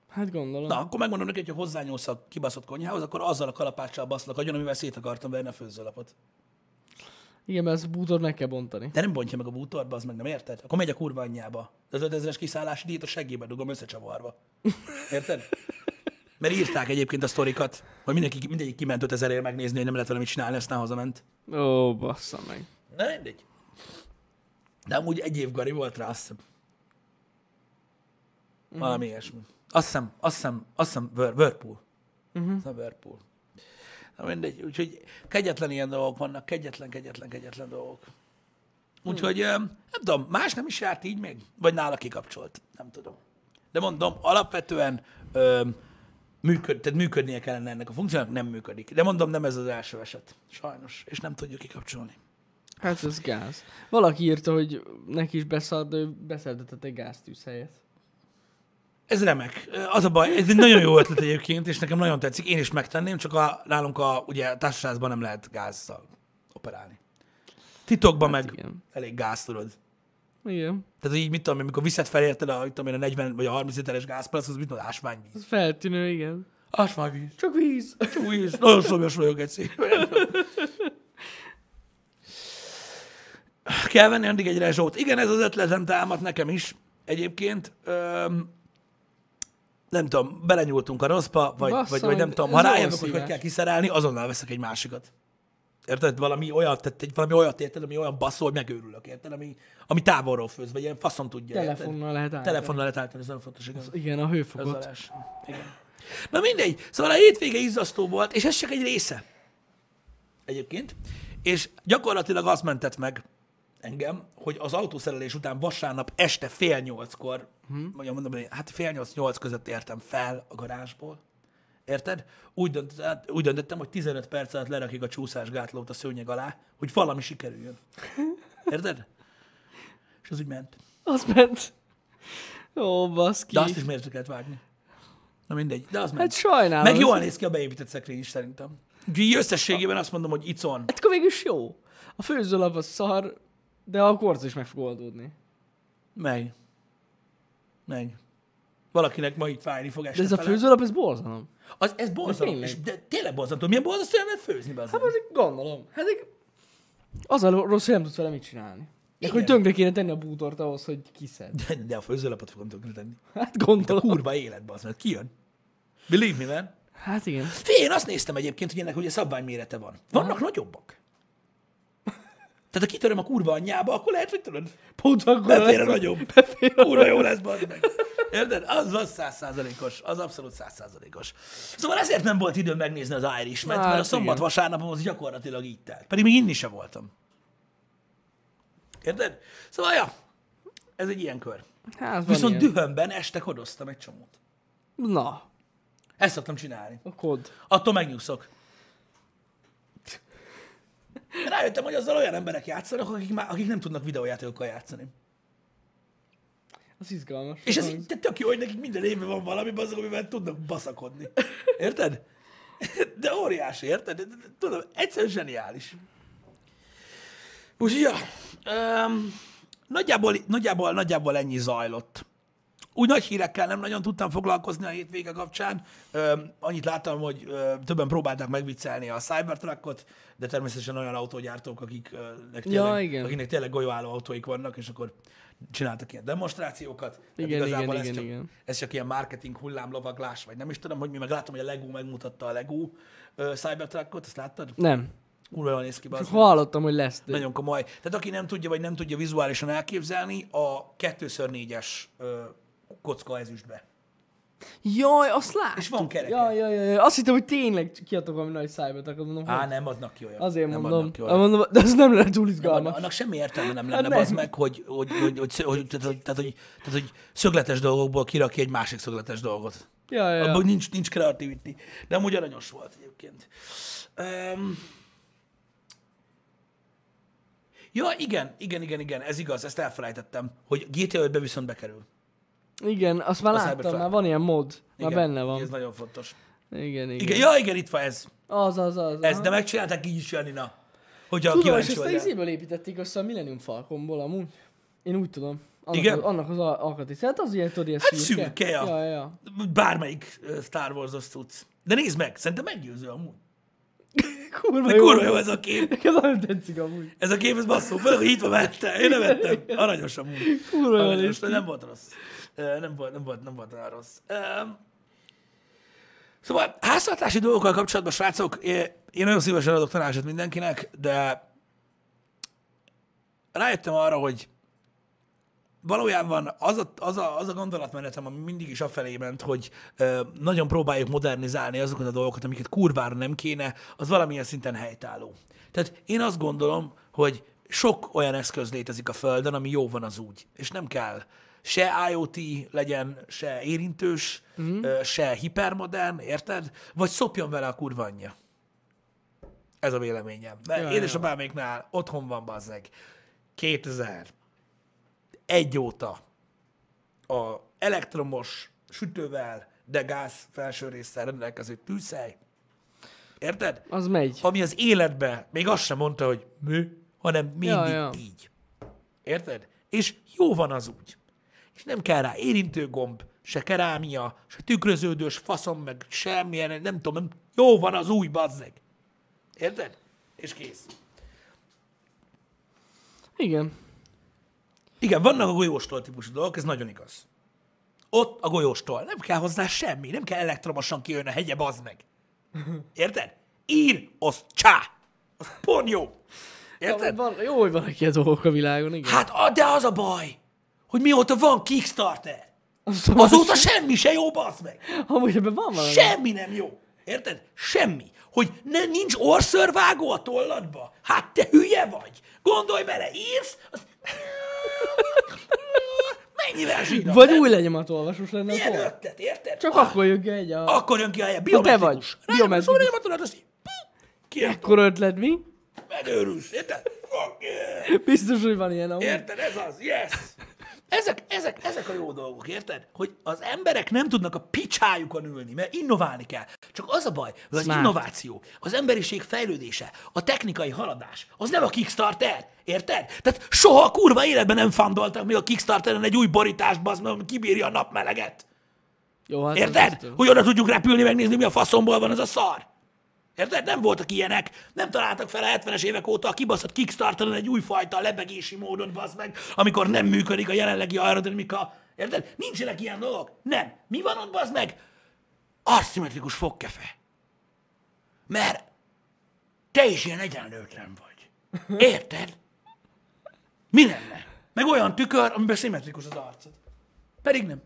Hát gondolom. Na, akkor megmondom neki, hogy ha hozzányúlsz a kibaszott konyhához, akkor azzal a kalapáccsal baszlak agyon, amivel szét akartam venni a főzőlapot. Igen, mert ezt a bútort meg kell bontani. De nem bontja meg a bútorba, az meg nem érted? Akkor megy a kurva anyjába. De az 5000-es kiszállási díjat a seggébe dugom összecsavarva. Érted? Mert írták egyébként a sztorikat, hogy mindenki, mindegyik kiment 5000 ér megnézni, hogy nem lehet vele mit csinálni, aztán hazament. Ó, bassza meg. Na mindegy. De amúgy egy év gari volt rá, azt hiszem. Valami ilyesmi. Azt hiszem, azt hiszem, azt hiszem Whir- Whirlpool. Uh-huh. Azt hiszem Whirlpool. Na mindegy, úgyhogy kegyetlen ilyen dolgok vannak, kegyetlen, kegyetlen, kegyetlen dolgok. Úgyhogy öm, nem tudom, más nem is járt így még? Vagy nála kikapcsolt? Nem tudom. De mondom, alapvetően öm, működ, tehát működnie kellene ennek a funkciónak, nem működik. De mondom, nem ez az első eset. Sajnos. És nem tudjuk kikapcsolni. Hát ez gáz. Valaki írta, hogy neki is beszart, de ő egy gáztűz helyet. Ez remek. Az a baj, ez egy nagyon jó ötlet egyébként, és nekem nagyon tetszik. Én is megtenném, csak a, nálunk a ugye, társaságban nem lehet gázzal operálni. Titokban hát meg igen. elég gáz, tudod. Igen. Tehát így mit tudom, amikor viszed fel érted a, mit tudom én, a 40 vagy a 30 literes gázpalac, az mit mondod, ásványvíz. Ez feltűnő, igen. Ásványvíz. Csak víz. Csak víz. Nagyon szomjas vagyok egy Kell venni addig egy rezsót. Igen, ez az ötletem támadt nekem is egyébként. Öm, nem tudom, belenyúltunk a rosszba, vagy, Bassza vagy, vagy nem tudom, ha rájövök, hogy hogy kell kiszerelni, azonnal veszek egy másikat. Érted? Valami olyat, tehát egy, valami olyat érted, ami olyan basszó, hogy megőrülök, érted? Ami, ami távolról főz, vagy ilyen faszom tudja. érted? Telefonnal lehet állni. Telefonnal lehet állítani, ez nagyon fontos, igen. Igen, a hőfokot. Igen. Na mindegy. Szóval a hétvége izzasztó volt, és ez csak egy része. Egyébként. És gyakorlatilag az mentett meg engem, hogy az autószerelés után vasárnap este fél nyolckor, hmm. mondjam, mondom, hogy hát fél nyolc-nyolc között értem fel a garázsból. Érted? Úgy, dönt, hát úgy döntöttem, hogy 15 perc alatt lerakjuk a csúszásgátlót a szőnyeg alá, hogy valami sikerüljön. Érted? És az úgy ment. Az ment. Ó, baszki. De azt is miért kellett vágni. Na mindegy, de az ment. Hát sajnálom. Meg jól néz ki a beépített szekrény is szerintem. Úgyhogy összességében azt mondom, hogy icon. Hát akkor végül is jó. A főzőlap az szar, de a korc is meg fog oldódni. Meg. Meg. Valakinek ma itt fájni fog De este ez a fele. főzőlap, ez borzalom. Az, ez borzalom. tényleg. És de tényleg borzalom. Milyen borzalom, hogy lehet főzni be Hát azért gondolom. Hát egy... Az a rossz, hogy nem tudsz vele mit csinálni. Igen. hogy tönkre kéne tenni a bútort ahhoz, hogy kiszed. de, de a főzőlapot fogom tönkre tenni. Hát A gondolom. kurva életbe az, mert kijön. Believe me, man. Hát igen. Figyelj, én azt néztem egyébként, hogy ennek ugye szabványmérete van. Vannak nagyobbak. Ha kitöröm a kurva anyjába, akkor lehet, hogy tudod, Pont akkor befér a nagyobb. Befér a Kurva jó lesz, bazd meg. Érted? Az az százszázalékos. Az abszolút százszázalékos. Szóval ezért nem volt időm megnézni az irish mert, Hát mert a szombat igen. vasárnapom az gyakorlatilag így telt. Pedig még inni se voltam. Érted? Szóval, ja, ez egy ilyen kör. Hát Viszont ilyen. dühömben este kodoztam egy csomót. Na, Ezt szoktam csinálni. a kod. Attól megnyugszok. Rájöttem, hogy azzal olyan emberek játszanak, akik, már, akik nem tudnak videójátékokkal játszani. Az izgalmas. És ez így te tök jó, hogy nekik minden évben van valami, azok, amivel tudnak baszakodni. Érted? De óriási, érted? De- de- Tudom, egyszerűen zseniális. Úgyhogy, ja, Öm, nagyjából, nagyjából, nagyjából ennyi zajlott. Úgy nagy hírekkel nem nagyon tudtam foglalkozni a hétvége kapcsán. Öm, annyit láttam, hogy ö, többen próbálták megviccelni a Cybertruckot, de természetesen olyan autógyártók, akiknek tényleg, igen. akiknek tényleg golyóálló autóik vannak, és akkor csináltak ilyen demonstrációkat. Tehát Igen, igazából igen, ez, igen, csak, igen. ez csak ilyen marketing hullámlovaglás, vagy nem is tudom, hogy mi meg látom, hogy a Lego megmutatta a Lego ö, Cybertruckot, ezt láttad? Nem. Kurva jól néz ki, Csak hallottam, hogy lesz. De... Nagyon komoly. Tehát aki nem tudja, vagy nem tudja vizuálisan elképzelni, a 2x4-es ö, kocka ezüstbe. Jaj, azt lát. És van kereke. Jaj, jaj, jaj. Azt hittem, hogy tényleg kiadtok valami nagy szájbert, mondom, Á, hogy... nem, aznak ki olyan. Azért nem mondom. Adnak ki mondom. De ez nem lenne túl izgalmas. annak, annak semmi értelme nem Hát lenne, az nem. meg, hogy, hogy, hogy, hogy, hogy, tehát, hogy, tehát, hogy, tehát, hogy szögletes dolgokból kirakja egy másik szögletes dolgot. Ja, ja, ja. Abban nincs, nincs creativity. De amúgy aranyos volt egyébként. Um, ja, igen, igen, igen, igen, ez igaz, ezt elfelejtettem, hogy GTA 5-be viszont bekerül. Igen, azt már A láttam, már van ilyen mod. Már Igen, benne van. Ez nagyon fontos. Igen, igen. Igen, ja, igen, itt van ez. Az, az, az. Ez, aha. de megcsinálták így is, Janina. Hogyha Tudom, és kíváncsi ezt a izéből építették össze a Millennium Falconból amúgy. Én úgy tudom. Annak Igen? Az, annak az al- alkatrész. Hát az ilyen, tudod, ilyen Hát szürke. szürke, ja. Ja, ja. Bármelyik Star Wars-os tudsz. De nézd meg, szerintem meggyőző amúgy. Kurva De jó. kurva jó ez a kép. Nekem nagyon tetszik amúgy. Ez a kép, ez basszó. Főleg, hogy itt van mellette. Én nem vettem. Aranyos amúgy. Kurva jó Aranyos, de nem volt rossz. Nem volt, nem volt, nem volt olyan rossz. Szóval háztartási dolgokkal kapcsolatban, srácok, én nagyon szívesen adok tanácsot mindenkinek, de rájöttem arra, hogy valójában az a, az, a, az a gondolatmenetem, ami mindig is afelé ment, hogy nagyon próbáljuk modernizálni azokat a dolgokat, amiket kurvára nem kéne, az valamilyen szinten helytálló. Tehát én azt gondolom, hogy sok olyan eszköz létezik a Földön, ami jó van az úgy, és nem kell se IoT legyen, se érintős, mm. se hipermodern, érted? Vagy szopjon vele a kurva anyja. Ez a véleményem. Mert Ja, édesapáméknál otthon van bazzeg. 2000 egy óta a elektromos sütővel, de gáz felső résszel rendelkező tűzhely, érted? Az megy. Ami az életbe még azt sem mondta, hogy mi, hanem mindig ja. ja. így. Érted? És jó van az úgy. És nem kell rá érintőgomb, se kerámia, se tükröződős faszom, meg semmilyen, nem tudom, nem, jó van az új, bazzeg. Érted? És kész. Igen. Igen, vannak a golyóstól típusú dolgok, ez nagyon igaz. Ott a golyóstól. Nem kell hozzá semmi, nem kell elektromosan kijön a hegye, bazd meg. Érted? Ír, az csá. Az pont jó. Érted? Van, jó, hogy vannak ilyen dolgok a világon, igen. Hát, a- de az a baj, hogy mióta van Kickstarter, Azóta, azóta semmi se jó, bazd meg. Amúgy ebben van valami. Semmi nem jó. Érted? Semmi. Hogy ne, nincs orszörvágó a tolladba? Hát te hülye vagy. Gondolj bele, írsz, az... Mennyivel zsírabb, Vagy nem? új lenyomatolvasós lenne a Milyen tol. ötlet, érted? Csak Ah, akkor jön ki egy a... Akkor jön ki a helye. te Biometrikus. vagy. Rájön, Biometrikus. Szóval nem tudod, azt így... Akkor ötlet mi? Megőrülsz, érted? Fuck yeah. Biztos, hogy van ilyen amúgy. Érted? Ez az, yes! Ezek, ezek, ezek a jó dolgok, érted? Hogy az emberek nem tudnak a picsájukon ülni, mert innoválni kell. Csak az a baj, hogy az Smart. innováció, az emberiség fejlődése, a technikai haladás, az nem a Kickstarter, érted? Tehát soha a kurva életben nem fandoltak még a Kickstarteren egy új borítást, az mert kibírja a napmeleget. Jó, hát az Érted? Hogy oda tudjuk repülni, megnézni, mi a faszomból van ez a szar. Érted? Nem voltak ilyenek. Nem találtak fel a 70-es évek óta a kibaszott Kickstarteren egy újfajta lebegési módot, bazd meg, amikor nem működik a jelenlegi aerodinamika. Érted? Nincsenek ilyen dolgok. Nem. Mi van ott, bazd meg? Aszimmetrikus fogkefe. Mert te is ilyen egyenlőtlen vagy. Érted? Mi lenne? Meg olyan tükör, amiben szimmetrikus az arcod. Pedig nem.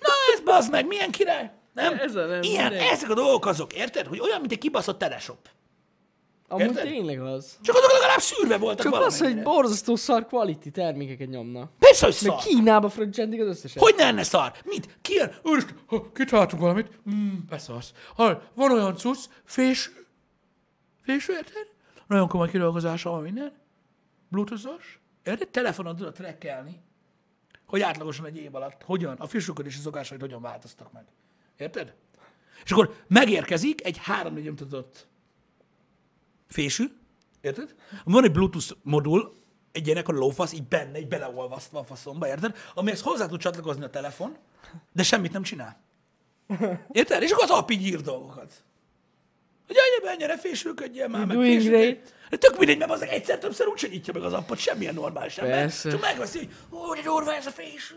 Na ez bazd meg, milyen király? Nem? Ez a nem, Ilyen, mindegy. ezek a dolgok azok, érted? Hogy olyan, mint egy kibaszott teleshop. Amúgy Érted? tényleg az. Csak azok legalább szűrve voltak Csak az, hogy borzasztó szar quality termékeket nyomna. Persze, hogy Meg szar. Kínába fröccsentik az összeset. Hogy ne lenne szar? Mit? Ki jön? Őrst, ha kitaláltunk valamit, mm, beszarsz. Ha, van olyan cucc, fésű, fésű, érted? Nagyon komoly kidolgozása van minden. Bluetoothos. Érted? Telefonon tudod trackelni, hogy átlagosan egy év alatt hogyan, a frissülködési szokásait hogyan változtak meg. Érted? És akkor megérkezik egy három nyomtatott fésű, Érted? Van egy Bluetooth modul, egy ilyen ekkora lófasz, így benne, így beleolvasztva a faszomba, érted? Amihez hozzá tud csatlakozni a telefon, de semmit nem csinál. Érted? És akkor az így ír dolgokat. Hogy ennyi, ennyire fésülködjél már, meg Doing fésülködj. great. De tök mindegy, mert az egyszer többször úgyse nyitja meg az appot, semmilyen normális ember. Csak megveszi, hogy ó, de durva ez a fésű.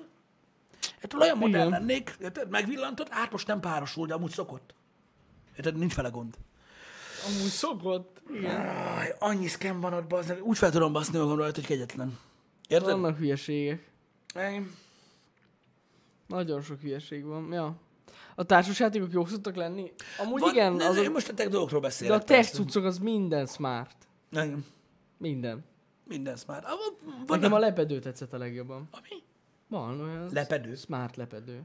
Hát olyan modern Igen. lennék, érted? Megvillantott, át most nem párosul, de amúgy szokott. Érted? Nincs vele gond. Amúgy szokott. Igen. Aj, annyi szkem van ott, bazdmeg. Úgy fel tudom baszni magam rajta, hogy kegyetlen. Érted? Vannak hülyeségek. Én- Nagyon sok hülyeség van. Ja. A társasjátékok jók szoktak lenni? Amúgy Van, igen, ne, azok, Én most a tech dolgokról de beszélek. a tech cuccok az minden smart. Igen. Minden. Minden smart. Nekem Vannak... a lepedő tetszett a legjobban. Ami? Van olyan. Lepedő? Smart lepedő.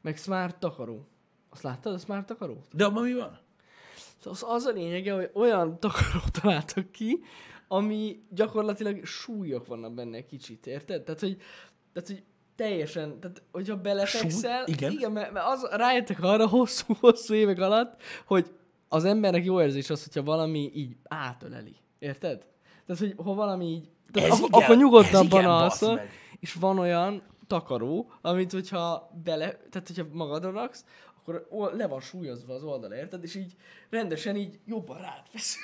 Meg smart takaró. Azt láttad a smart takarót? De abban mi van? Az, az a lényege, hogy olyan takarót találtak ki, ami gyakorlatilag súlyok vannak benne kicsit, érted? Tehát, hogy, tehát, hogy teljesen, tehát hogyha belefekszel, Súly? Igen. igen mert, mert az, rájöttek arra hosszú-hosszú évek alatt, hogy az embernek jó érzés az, hogyha valami így átöleli. Érted? Tehát, hogy ha valami így, tehát Ez ak- igen, akkor nyugodtabban alszol, és van olyan takaró, amit hogyha bele, tehát hogyha magadra raksz, akkor le van súlyozva az oldala, érted? És így rendesen így jobban rád feszül.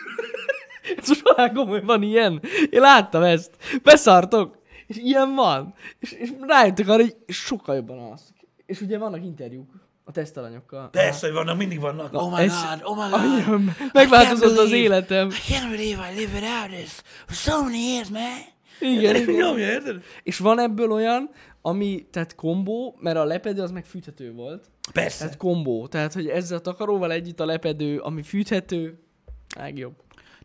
Ez most komoly, van ilyen. Én láttam ezt. Beszartok. És ilyen van. És, és rájöttek arra, hogy sokkal jobban alszok. És ugye vannak interjúk a tesztalanyokkal. Persze, hogy vannak, mindig vannak. Oh my ez- god, oh my god. I megváltozott can't az believe- életem. I can't believe I live without this for so many years, man. Igen. Nyomja, érted? És van ebből olyan, ami, tehát kombó, mert a lepedő az meg fűthető volt. Persze. Tehát kombó. Tehát, hogy ezzel a takaróval együtt a lepedő, ami fűthető, legjobb.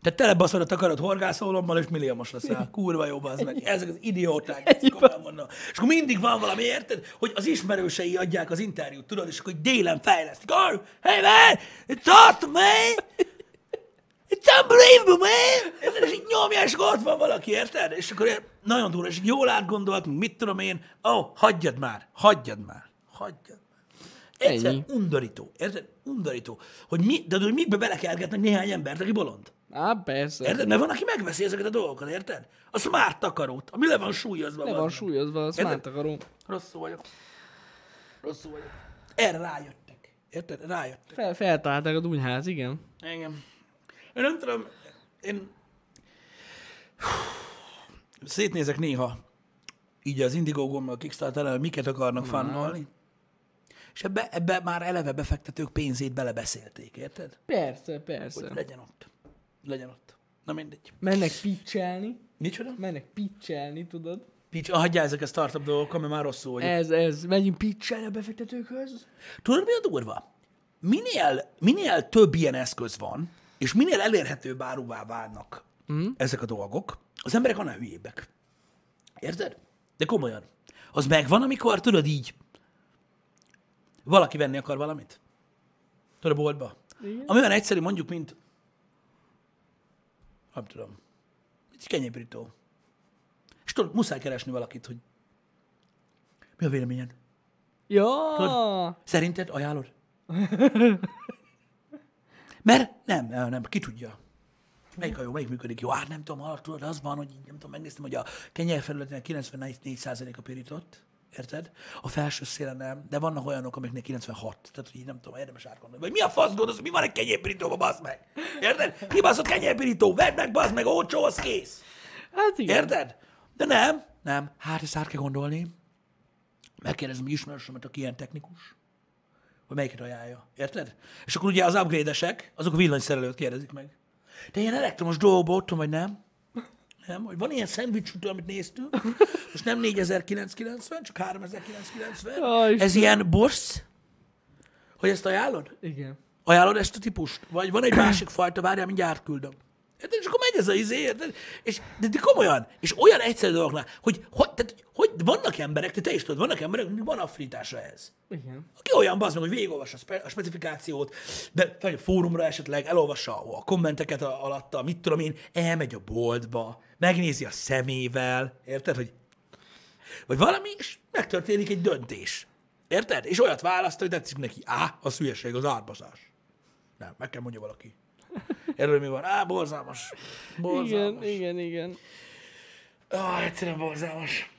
Te telebaszod a takarat horgászólommal, és milliómos leszel. Kurva jó, az meg. Ezek az idióták, ezt komolyan mondom. És akkor mindig van valami, érted? Hogy az ismerősei adják az interjút, tudod, és akkor délen fejlesztik. Oh, hey man, it's awesome, man! It's unbelievable, man! És így nyomja, és ott van valaki, érted? És akkor nagyon durva, és jól átgondolt, mit tudom én. Ó, oh, hagyjad már, hagyjad már, hagyjad már. Egyszer Ennyi. undorító, érted? Undorító. Hogy mi, de hogy mikbe belekergetnek néhány embert, aki bolond. Á, persze. Érted? Mert van, aki megveszi ezeket a dolgokat, érted? A smart takarót, ami le van súlyozva. Le van meg. súlyozva a smart takaró. Rosszul vagyok. Rosszul vagyok. Erre rájöttek. Érted? Rájöttek. Fel, feltalálták a dunyház, igen. Engem. Én nem tudom, én szétnézek néha így az Kickstarter-en, hogy miket akarnak fannolni. És ebbe, ebbe már eleve befektetők pénzét belebeszélték, érted? Persze, Hogy persze. legyen ott. Legyen ott. Na mindegy. Mennek pitchelni, Micsoda? mennek pitchelni, tudod? Pics, hagyjál ezek a startup dolgokkal, mert már rosszul vagyok. Ez, ez, megyünk pitchelni a befektetőkhöz. Tudod, mi a durva? Minél, minél több ilyen eszköz van, és minél elérhetőbb áruvá válnak mm. ezek a dolgok, az emberek annál hülyébbek. Érted? De komolyan. Az megvan, amikor tudod így, valaki venni akar valamit. Tudod, a boltba. Igen. Ami olyan egyszerű, mondjuk, mint nem tudom, egy kenyérpirító. És tudod, muszáj keresni valakit, hogy mi a véleményed? Ja, Szerinted ajánlod? Mert nem, nem, nem, ki tudja. Melyik a jó, melyik működik jó? Hát nem tudom, ha tudod, az van, hogy nem tudom, megnéztem, hogy a kenyérfelületének 94% a pirított, érted? A felső szélen nem, de vannak olyanok, amiknek 96. Tehát, hogy így nem tudom, érdemes átgondolni. Vagy mi a fasz gondolsz, mi van egy kenyérpirítóban, bazd meg? Érted? Kibaszott kenyérpirító, vedd meg, bazd meg, olcsó, az kész. hát igen. Érted? De nem, nem. Hát ezt át kell gondolni. Megkérdezem ismerősömet, aki ilyen technikus, hogy melyiket ajánlja. Érted? És akkor ugye az upgrade-esek, azok a villanyszerelőt kérdezik meg. De ilyen elektromos dolgokban otthon vagy nem? Nem, hogy van ilyen szendvicsütő, amit néztünk, most nem 4990, csak 3990. Aj, Ez ilyen borsz, hogy ezt ajánlod? Igen. Ajánlod ezt a típust? Vagy van egy másik fajta, várjál, mindjárt küldöm. Érted? És akkor megy ez a izé, érted? És, de, de komolyan, és olyan egyszerű dolgoknál, hogy, hogy, tehát, hogy vannak emberek, te, te is tudod, vannak emberek, akiknek van affinitása ez. Igen. Aki olyan bazd meg, hogy végigolvassa a, spe, a specifikációt, de a fórumra esetleg elolvassa a kommenteket a, alatta, mit tudom én, elmegy a boltba, megnézi a szemével, érted, hogy vagy valami, és megtörténik egy döntés. Érted? És olyat választ, hogy tetszik neki. Á, az hülyeség, az árbazás. Nem, meg kell mondja valaki. Erről mi van? Á, borzalmas. Borzalmas. Igen, igen, igen. Ah, egyszerűen borzalmas.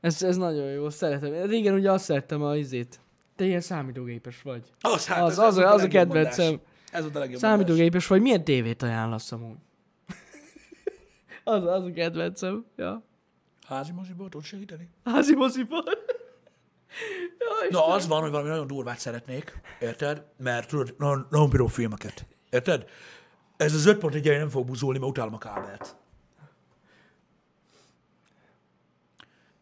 Ez, ez nagyon jó, szeretem. Régen ugye azt szerettem a izét. Te ilyen számítógépes vagy. Az, hát, Az, ez, az, ez volt az a kedvencem. mondás. Ez volt a legjobb mondás. Számítógépes vagy, milyen tévét ajánlasz amúgy? az, az a kedvencem. Ja. Házi moziból tud segíteni? Házi moziban. ja, Na, az van, hogy valami nagyon durvát szeretnék, érted? Mert tudod, nagyon, nagyon bírom filmeket. Érted? Ez az 5.1 nem fog buzulni, mert utálom a kábelt.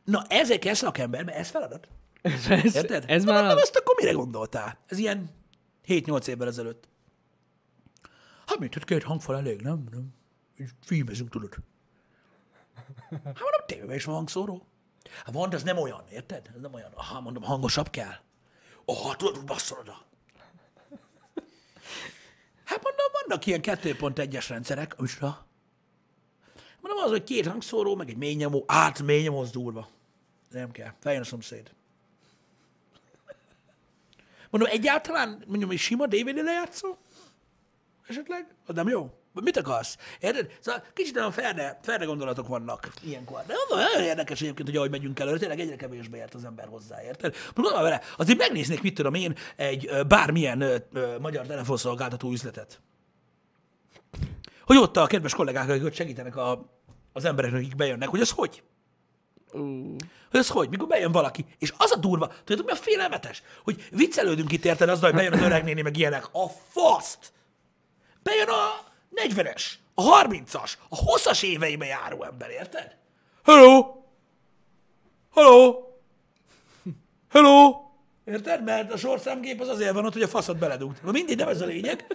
Na, ezek ez szakemberben, ez feladat. ez, ez, Érted? ez már nem, az. azt akkor mire gondoltál? Ez ilyen 7-8 évvel ezelőtt. Hát mit, hát két hangfal elég, nem? nem? Filmezünk, tudod. Hát mondom, tévében is van hangszóró. Hát van, de ez nem olyan, érted? Ez nem olyan. Aha, mondom, hangosabb kell. Oh, tudod, hogy basszol oda. Hát mondom, vannak ilyen 2.1-es rendszerek, amicsoda. Mondom, az, hogy két hangszóró, meg egy mély nyomó, át mély nyomó, az durva. Nem kell. Feljön a szomszéd. Mondom, egyáltalán, mondjam, egy sima DVD lejátszó? Esetleg? Az nem jó? Mit akarsz? Érted? Szóval kicsit olyan ferde, ferde gondolatok vannak ilyenkor. De az nagyon érdekes egyébként, hogy ahogy megyünk előre, tényleg egyre kevésbé ért az ember hozzá, érted? Gondolom vele, azért megnéznék, mit tudom én, egy bármilyen ö, ö, magyar telefonszolgáltató üzletet. Hogy ott a kedves kollégák, akik ott segítenek a, az embereknek, akik bejönnek, hogy az hogy? Ú, Hogy az hogy? Mikor bejön valaki. És az a durva, tudod, mi a félelmetes? Hogy viccelődünk itt érted azzal, hogy bejön az öreg néni, meg ilyenek. A faszt! Bejön a 40-es, a 30-as, a 20-as éveibe járó ember, érted? Hello! Hello! Hello! Érted? Mert a sorszámgép az azért van ott, hogy a faszot beledugd. Na mindig nem ez a lényeg.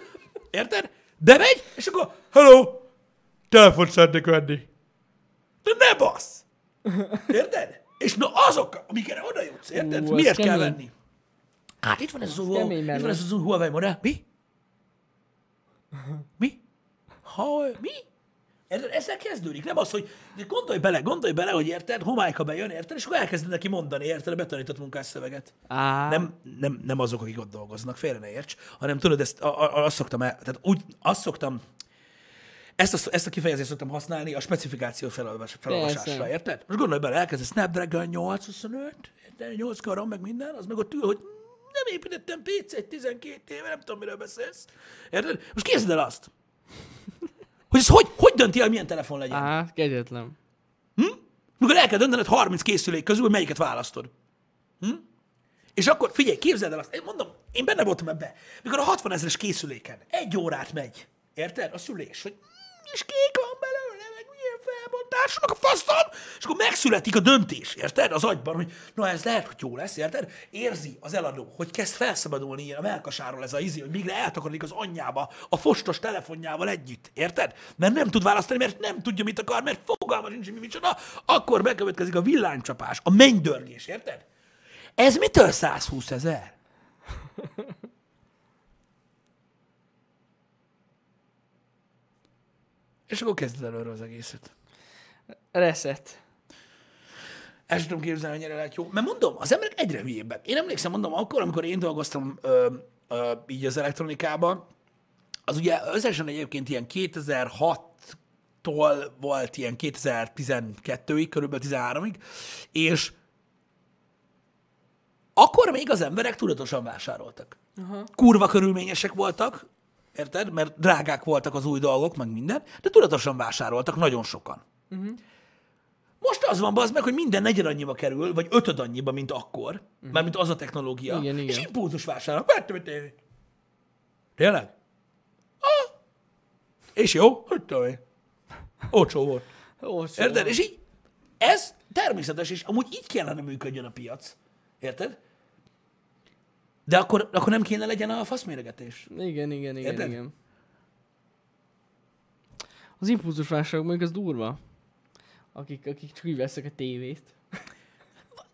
Érted? Bemegy, és akkor Hello! Telefont szeretnék venni. De ne bassz! Érted? És na azok, amikre oda jutsz, érted? Ú, Miért kell kemény. venni? Hát itt van ez az új, itt van ez az új Huawei modell. Mi? Mi? Ha, mi? Érted? Ezzel kezdődik. Nem az, hogy gondolj bele, gondolj bele, hogy érted, homályka bejön, érted, és akkor elkezded neki mondani, érted, a betanított munkásszöveget. Á, Nem, nem, nem azok, akik ott dolgoznak, félre ne érts, hanem tudod, ezt, a, a, azt szoktam el, tehát úgy, azt szoktam, ezt a, ezt a kifejezést szoktam használni a specifikáció felolvas, felolvasásra, érted? Most gondolj bele, elkezd a Snapdragon 825, érted? 8 karon, meg minden, az meg ott ül, hogy nem építettem PC-t 12 éve, nem tudom, miről beszélsz. Érted? Most képzeld el azt, hogy ez hogy, hogy dönti el, milyen telefon legyen. á, kegyetlen. Mikor el kell döntened 30 készülék közül, hogy melyiket választod. Hm? És akkor figyelj, képzeld el azt, én mondom, én benne voltam ebbe, mikor a 60 ezeres készüléken egy órát megy, érted? A szülés, hogy "Mm, és kék van belőle, meg milyen meg a faszom, és akkor megszületik a döntés, érted? Az agyban, hogy na ez lehet, hogy jó lesz, érted? Érzi az eladó, hogy kezd felszabadulni ilyen a melkasáról ez a izi, hogy migre eltakarik az anyjába a fostos telefonjával együtt, érted? Mert nem tud választani, mert nem tudja, mit akar, mert fogalma nincs, mi micsoda, akkor bekövetkezik a villánycsapás, a mennydörgés, érted? Ez mitől 120 ezer? És akkor kezded előre az egészet. Reset. El sem tudom képzelni, hogy ennyire lehet jó. Mert mondom, az emberek egyre hülyébbek. Én emlékszem, mondom, akkor, amikor én dolgoztam ö, ö, így az elektronikában, az ugye összesen egyébként ilyen 2006-tól volt ilyen 2012-ig, körülbelül 13-ig, és akkor még az emberek tudatosan vásároltak. Aha. Kurva körülményesek voltak, érted? Mert drágák voltak az új dolgok, meg minden, de tudatosan vásároltak nagyon sokan. Uh-huh. Most az van, az meg, hogy minden negyed annyiba kerül, vagy ötöd annyiba, mint akkor, uh-huh. mármint az a technológia. Igen, és igen. impulzus vásárolnak. Vettem egy tévét. Tényleg? Ah. És jó? Hogy tudom én. Olcsó volt. Ó, Érted? És így, ez természetes, és amúgy így kellene működjön a piac. Érted? De akkor, akkor nem kéne legyen a faszméregetés. Igen, igen, igen, Érted? igen. Az impulzus vásárlók mondjuk az durva. Akik, akik csak úgy veszek a tévét.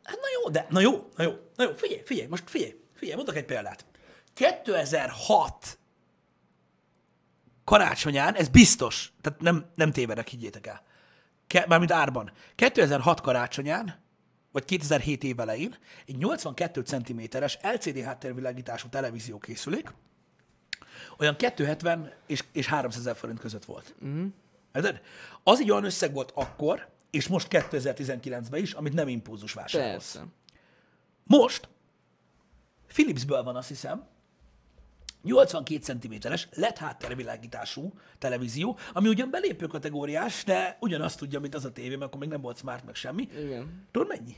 Hát na jó, de na jó, na jó, na jó, figyelj, figyelj, most figyelj, figyelj, mondok egy példát. 2006 karácsonyán, ez biztos, tehát nem, nem tévedek, higgyétek el. Ke, mármint árban. 2006 karácsonyán, vagy 2007 év elején egy 82 cm-es LCD háttérvilágítású televízió készülék, olyan 270 és, és 300 ezer forint között volt. Uh-huh. Érted? Az egy olyan összeg volt akkor, és most 2019-ben is, amit nem impulzus vásárolsz. Persze. Most Philipsből van, azt hiszem, 82 cm-es LED háttervilágítású televízió, ami ugyan belépő kategóriás, de ugyanazt tudja, mint az a tévé, mert akkor még nem volt smart, meg semmi. Igen. Tudod mennyi?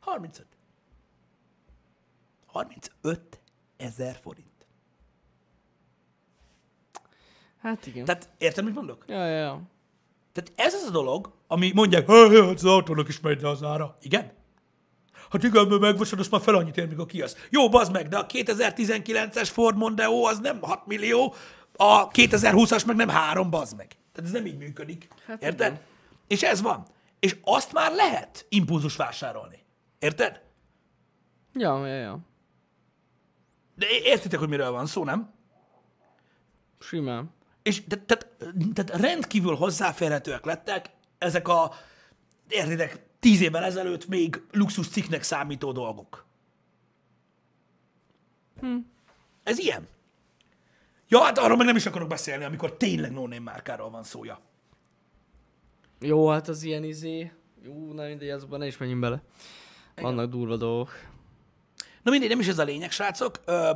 35. 35 ezer forint. Hát igen. Tehát érted, mit mondok? Ja, ja, ja. Tehát ez az a dolog, ami mondják, hogy az autónak is megy le az ára. Igen? Hát igen, mert megveszed, azt már fel annyit ér, mikor kiasz. Jó, bazd meg, de a 2019-es Ford Mondeo az nem 6 millió, a 2020-as meg nem 3, bazd meg. Tehát ez nem így működik. Hát Érted? igen. És ez van. És azt már lehet impulzus vásárolni. Érted? Ja, ja, ja. De értitek, hogy miről van szó, nem? Simán. És tehát, tehát, tehát rendkívül hozzáférhetőek lettek ezek a, értitek, tíz évvel ezelőtt még luxus cikknek számító dolgok. Hm. Ez ilyen. Ja, hát arról meg nem is akarok beszélni, amikor tényleg no márkáról van szója. Jó, hát az ilyen izé... Jó, na mindegy, azokban ne is menjünk bele. Vannak durva dolgok. Na mindegy, nem is ez a lényeg, srácok. Ö,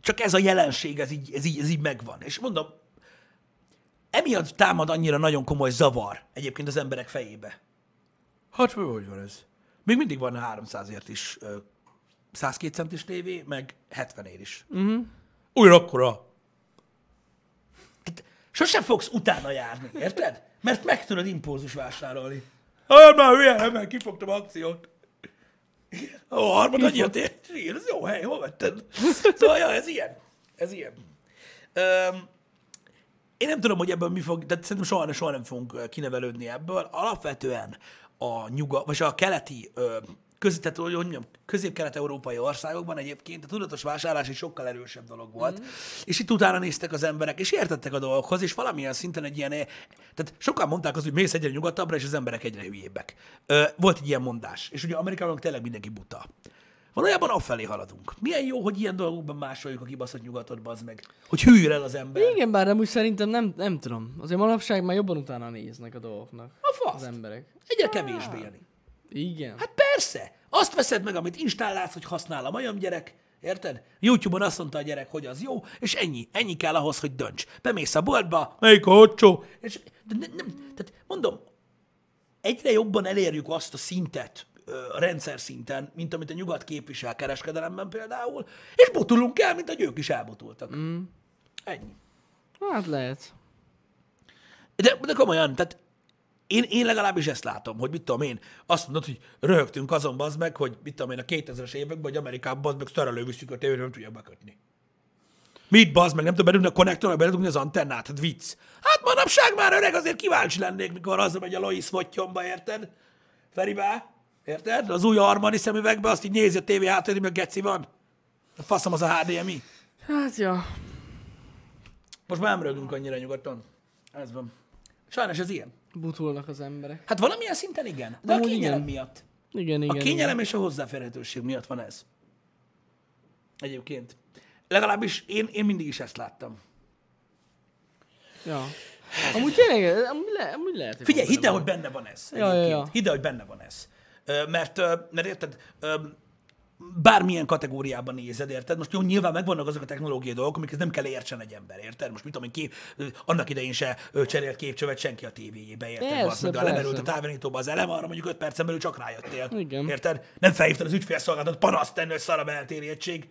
csak ez a jelenség, ez így, ez, így, ez így megvan. És mondom, emiatt támad annyira nagyon komoly zavar egyébként az emberek fejébe. Hát, hogy van ez? Még mindig van 300-ért is ö, 102 centis tévé, meg 70 ér is. Uh-huh. Olyan akkora. Tehát sosem fogsz utána járni, érted? Mert meg tudod impulzus vásárolni. Hát már hülye, nem, mert kifogtam akciót. A harmad annyira tér. Igen, ez jó hely, hol vetted? Szóval, ja, ez ilyen. Ez ilyen. Öm, én nem tudom, hogy ebből mi fog, de szerintem soha, soha nem fogunk kinevelődni ebből. Alapvetően a nyuga, vagy a keleti, ö, köz, tehát, hogy mondjam, közép-kelet-európai országokban egyébként a tudatos vásárlás egy sokkal erősebb dolog volt. Mm. És itt utána néztek az emberek, és értettek a dolgokhoz, és valamilyen szinten egy ilyen, eh, tehát sokan mondták azt, hogy mész egyre nyugatabbra, és az emberek egyre hülyébbek. Ö, volt egy ilyen mondás, és ugye Amerikában tényleg mindenki buta. Valójában afelé haladunk. Milyen jó, hogy ilyen dolgokban másoljuk a kibaszott nyugatot, bazd meg. Hogy hűl el az ember. Igen, bár nem úgy szerintem nem, nem tudom. Azért manapság már jobban utána néznek a dolgoknak. A fasz. Az emberek. Egyre kevésbé, Jani. Igen. Hát persze. Azt veszed meg, amit installálsz, hogy használ a majom gyerek. Érted? YouTube-on azt mondta a gyerek, hogy az jó, és ennyi. Ennyi kell ahhoz, hogy dönts. Bemész a boltba, melyik a hocsó? És de nem, nem, tehát mondom, egyre jobban elérjük azt a szintet, a rendszer szinten, mint amit a nyugat képvisel kereskedelemben például, és botulunk el, mint hogy ők is elbotultak. Mm. Ennyi. Hát lehet. De, de komolyan, tehát én, én legalábbis ezt látom, hogy mit tudom én, azt mondod, hogy röhögtünk azon bazd meg, hogy mit tudom én, a 2000-es években, hogy Amerikában bazd meg szerelő viszik a tévére, nem tudja bekötni. Mit bazd meg, nem tudom bedugni a konnektorra, bedugni az antennát, hát vicc. Hát manapság már öreg, azért kíváncsi lennék, mikor hazamegy a Lois Fottyomba, érted? Feribá, érted? Az új Armani szemüvegbe, azt így nézi a tévé hátulja, hogy a geci van. A faszom az a HDMI. Hát ja. Most már nem rögünk annyira nyugodtan. Ez van. Sajnos ez ilyen. Butulnak az emberek. Hát valamilyen szinten igen, de Amúgy a kényelem igen. miatt. Igen, A igen. kényelem és a hozzáférhetőség miatt van ez. Egyébként. Legalábbis én, én mindig is ezt láttam. Igen. Ja. Amúgy tényleg, amúgy, le, amúgy lehet, hogy Figyelj, hidd el, hogy benne van ez. Ja, ja, egyébként. ja. Hidd el, hogy benne van ez. Mert, mert érted, bármilyen kategóriában nézed, érted? Most jó, nyilván megvannak azok a technológiai dolgok, amiket nem kell értsen egy ember, érted? Most mit tudom én, kép, annak idején se cserélt képcsövet senki a tévéjébe, érted? Persze, Basz de ha lemerült a távirányítóba az elem, arra mondjuk 5 percen belül csak rájöttél. Igen. Érted? Nem felhívtad az ügyfélszolgálatot panaszt tenni, hogy szar a beltérjegység,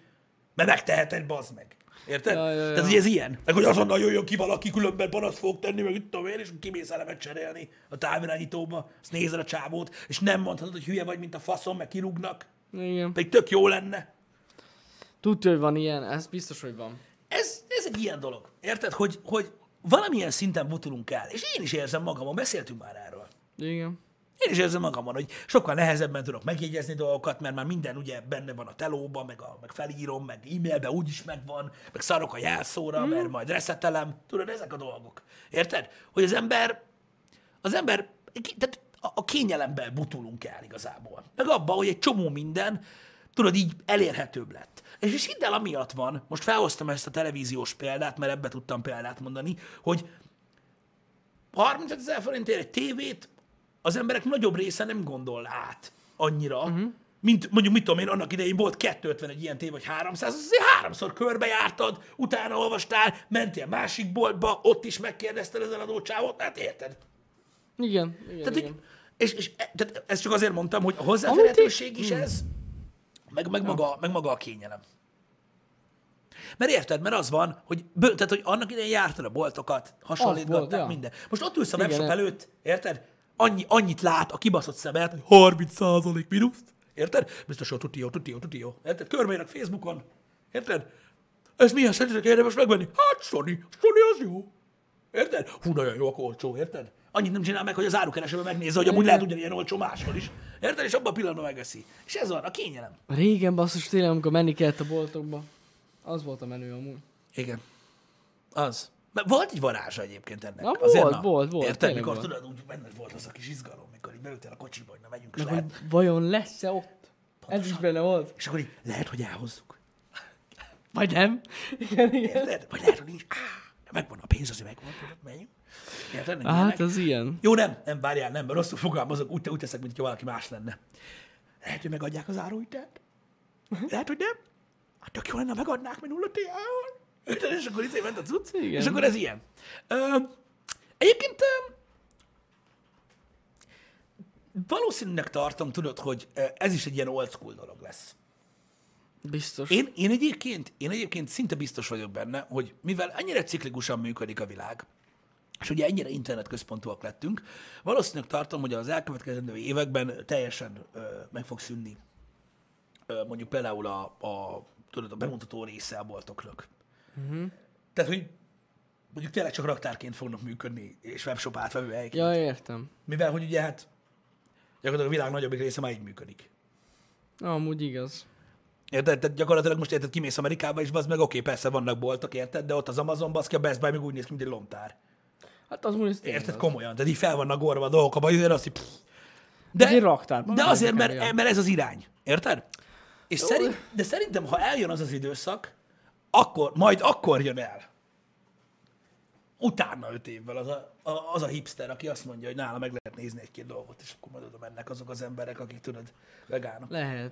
mert megteheted, bazd meg. Érted? Ja, ja, ja. Tehát, hogy ez ilyen. Meg hogy azonnal jöjjön ki valaki, különben panaszt fog tenni, meg itt tudom én, és kimész elemet cserélni a távirányítóba, azt nézed a csávót, és nem mondhatod, hogy hülye vagy, mint a faszom, meg kirúgnak. Igen. Pedig tök jó lenne. Tudja, hogy van ilyen, ez biztos, hogy van. Ez, ez egy ilyen dolog. Érted? Hogy, hogy valamilyen szinten butulunk el. És én is érzem magamon, beszéltünk már erről. Igen. Én is érzem magamon, hogy sokkal nehezebben tudok megjegyezni dolgokat, mert már minden ugye benne van a telóban, meg, a, meg felírom, meg e-mailbe úgyis megvan, meg szarok a jelszóra, mm. mert majd reszetelem. Tudod, ezek a dolgok. Érted? Hogy az ember, az ember, tehát a, kényelemben butulunk el igazából. Meg abban, hogy egy csomó minden, tudod, így elérhetőbb lett. És, és hidd el, amiatt van, most felhoztam ezt a televíziós példát, mert ebbe tudtam példát mondani, hogy 35 ezer forintért egy tévét az emberek nagyobb része nem gondol át annyira, uh-huh. mint mondjuk, mit tudom én, annak idején volt 250 egy ilyen tév, vagy 300, az azért háromszor körbejártad, utána olvastál, mentél másik boltba, ott is megkérdezted az eladó csávot, hát érted? Igen, igen, Tehát, igen. így, és, és e- tehát ezt csak azért mondtam, hogy a hozzáférhetőség is ez, meg, meg, maga, meg maga a kényelem. Mert érted, mert az van, hogy, bő, tehát, hogy annak idején jártad a boltokat, hasonlítgatták ja. minden. Most ott ülsz a webshop előtt, érted? Annyi, annyit lát a kibaszott szemet, hogy 30 mínuszt, érted? Biztos, hogy tuti jó, tuti jó, tuti jó. Érted? Körbeírnak Facebookon, érted? Ez milyen szerintetek érdemes megvenni? Hát Sony, Sony az jó. Érted? Hú, nagyon jó, akkor olcsó, érted? Annyit nem csinál meg, hogy az árukeresőben megnézze, hogy amúgy lehet ugyanilyen olcsó máshol is. Érted? És abban a pillanatban megeszi. És ez van, a kényelem. Régen basszus tényleg, amikor menni kellett a boltokba. Az volt a menő amúgy. Igen. Az. Mert volt egy varázsa egyébként ennek. Na, Azért, volt, volt, volt, Érted, mikor volt. tudod, úgy benned volt az a kis izgalom, mikor így beültél a kocsiba, hogy na megyünk, és lehet, hogy vajon lesz-e ott? Ez is benne volt. és akkor így lehet, hogy elhozzuk. Vagy nem? Igen, igen. Érted? Vagy lehet, hogy nincs. Á, megvan a pénz, azért megvan, tudod, menjünk. Érted? Hát ilyenek. az ilyen. Jó, nem, nem, várjál, nem, mert rosszul fogalmazok, úgy, úgy teszek, mintha valaki más lenne. Lehet, hogy megadják az áruhitelt. Lehet, hogy nem. Hát tök jó lenne, megadnák, mert nulla TA-val. És akkor izé ment a cucc. Igen. És akkor ez ilyen. Ö, egyébként ö, valószínűnek tartom, tudod, hogy ez is egy ilyen old school dolog lesz. Biztos. Én, én, egyébként, én egyébként szinte biztos vagyok benne, hogy mivel ennyire ciklikusan működik a világ, és ugye ennyire internetközpontúak lettünk, valószínűleg tartom, hogy az elkövetkezendő években teljesen ö, meg fog szűnni ö, mondjuk például a, a, tudod, a bemutató része a boltoknak. Uh-huh. Tehát, hogy mondjuk tényleg csak raktárként fognak működni, és webshop átvevő helyként. Ja, értem. Mivel, hogy ugye hát gyakorlatilag a világ nagyobbik része már így működik. Amúgy igaz. Érted? Tehát gyakorlatilag most érted, kimész Amerikába, és az meg oké, persze vannak boltok, érted? De ott az Amazon baszki, a Best Buy még úgy néz ki, mint egy lomtár. Hát az úgy Érted? Komolyan. Tehát így fel vannak gorva a dolgok, abban azért azt, hogy pff. De, Egy raktárban de azért, mert, ja. mert ez az irány. Érted? És szerint, de szerintem, ha eljön az az időszak, akkor, majd akkor jön el. Utána öt évvel az a, a, az a hipster, aki azt mondja, hogy nála meg lehet nézni egy-két dolgot, és akkor majd oda mennek azok az emberek, akik tudod, vegánok. Lehet.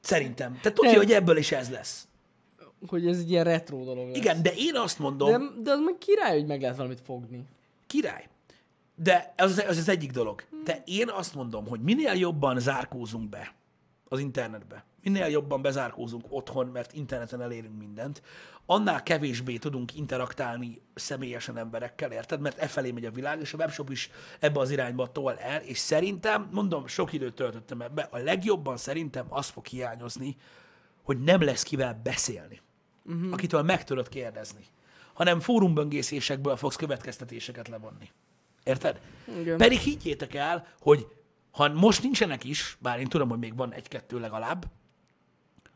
Szerintem. Tehát tudja, hogy ebből is ez lesz. Hogy ez egy ilyen retro dolog lesz. Igen, de én azt mondom, De, de az meg király, hogy meg lehet valamit fogni. király. De ez az, az az egyik dolog. De én azt mondom, hogy minél jobban zárkózunk be az internetbe, minél jobban bezárkózunk otthon, mert interneten elérünk mindent, annál kevésbé tudunk interaktálni személyesen emberekkel, érted? Mert e felé megy a világ, és a webshop is ebbe az irányba tol el, és szerintem, mondom, sok időt töltöttem ebbe, a legjobban szerintem az fog hiányozni, hogy nem lesz kivel beszélni, uh-huh. akitől meg tudod kérdezni, hanem fórumböngészésekből fogsz következtetéseket levonni. Érted? Igen. Pedig higgyétek el, hogy ha most nincsenek is, bár én tudom, hogy még van egy-kettő legalább,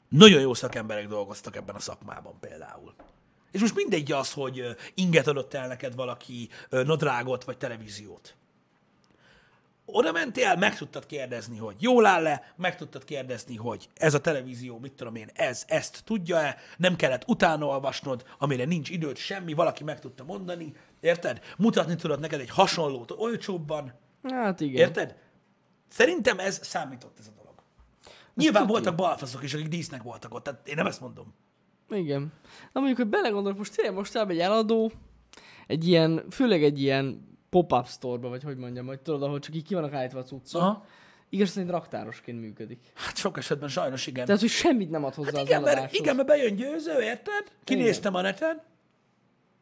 nagyon jó szakemberek dolgoztak ebben a szakmában például. És most mindegy az, hogy inget adott el neked valaki, nadrágot vagy televíziót. Oda mentél, meg tudtad kérdezni, hogy jól áll-e, meg tudtad kérdezni, hogy ez a televízió, mit tudom én, ez, ezt tudja-e, nem kellett utána olvasnod, amire nincs időd semmi, valaki meg tudta mondani, érted? Mutatni tudod neked egy hasonlót olcsóbban, Hát igen. érted? Szerintem ez számított ez a dolog. Nyilván voltak balfaszok is, akik dísznek voltak ott, tehát én nem ezt mondom. Igen. Na mondjuk, hogy belegondolok, most tényleg most egy eladó, egy ilyen, főleg egy ilyen pop-up store vagy hogy mondjam, hogy tudod, ahol csak így ki vannak állítva a cuccok. Aha. Igaz szerint raktárosként működik. Hát sok esetben sajnos igen. Tehát, hogy semmit nem ad hozzá Hát az igen, mert, eladáshoz. igen, mert bejön győző, érted? Kinéztem a neten,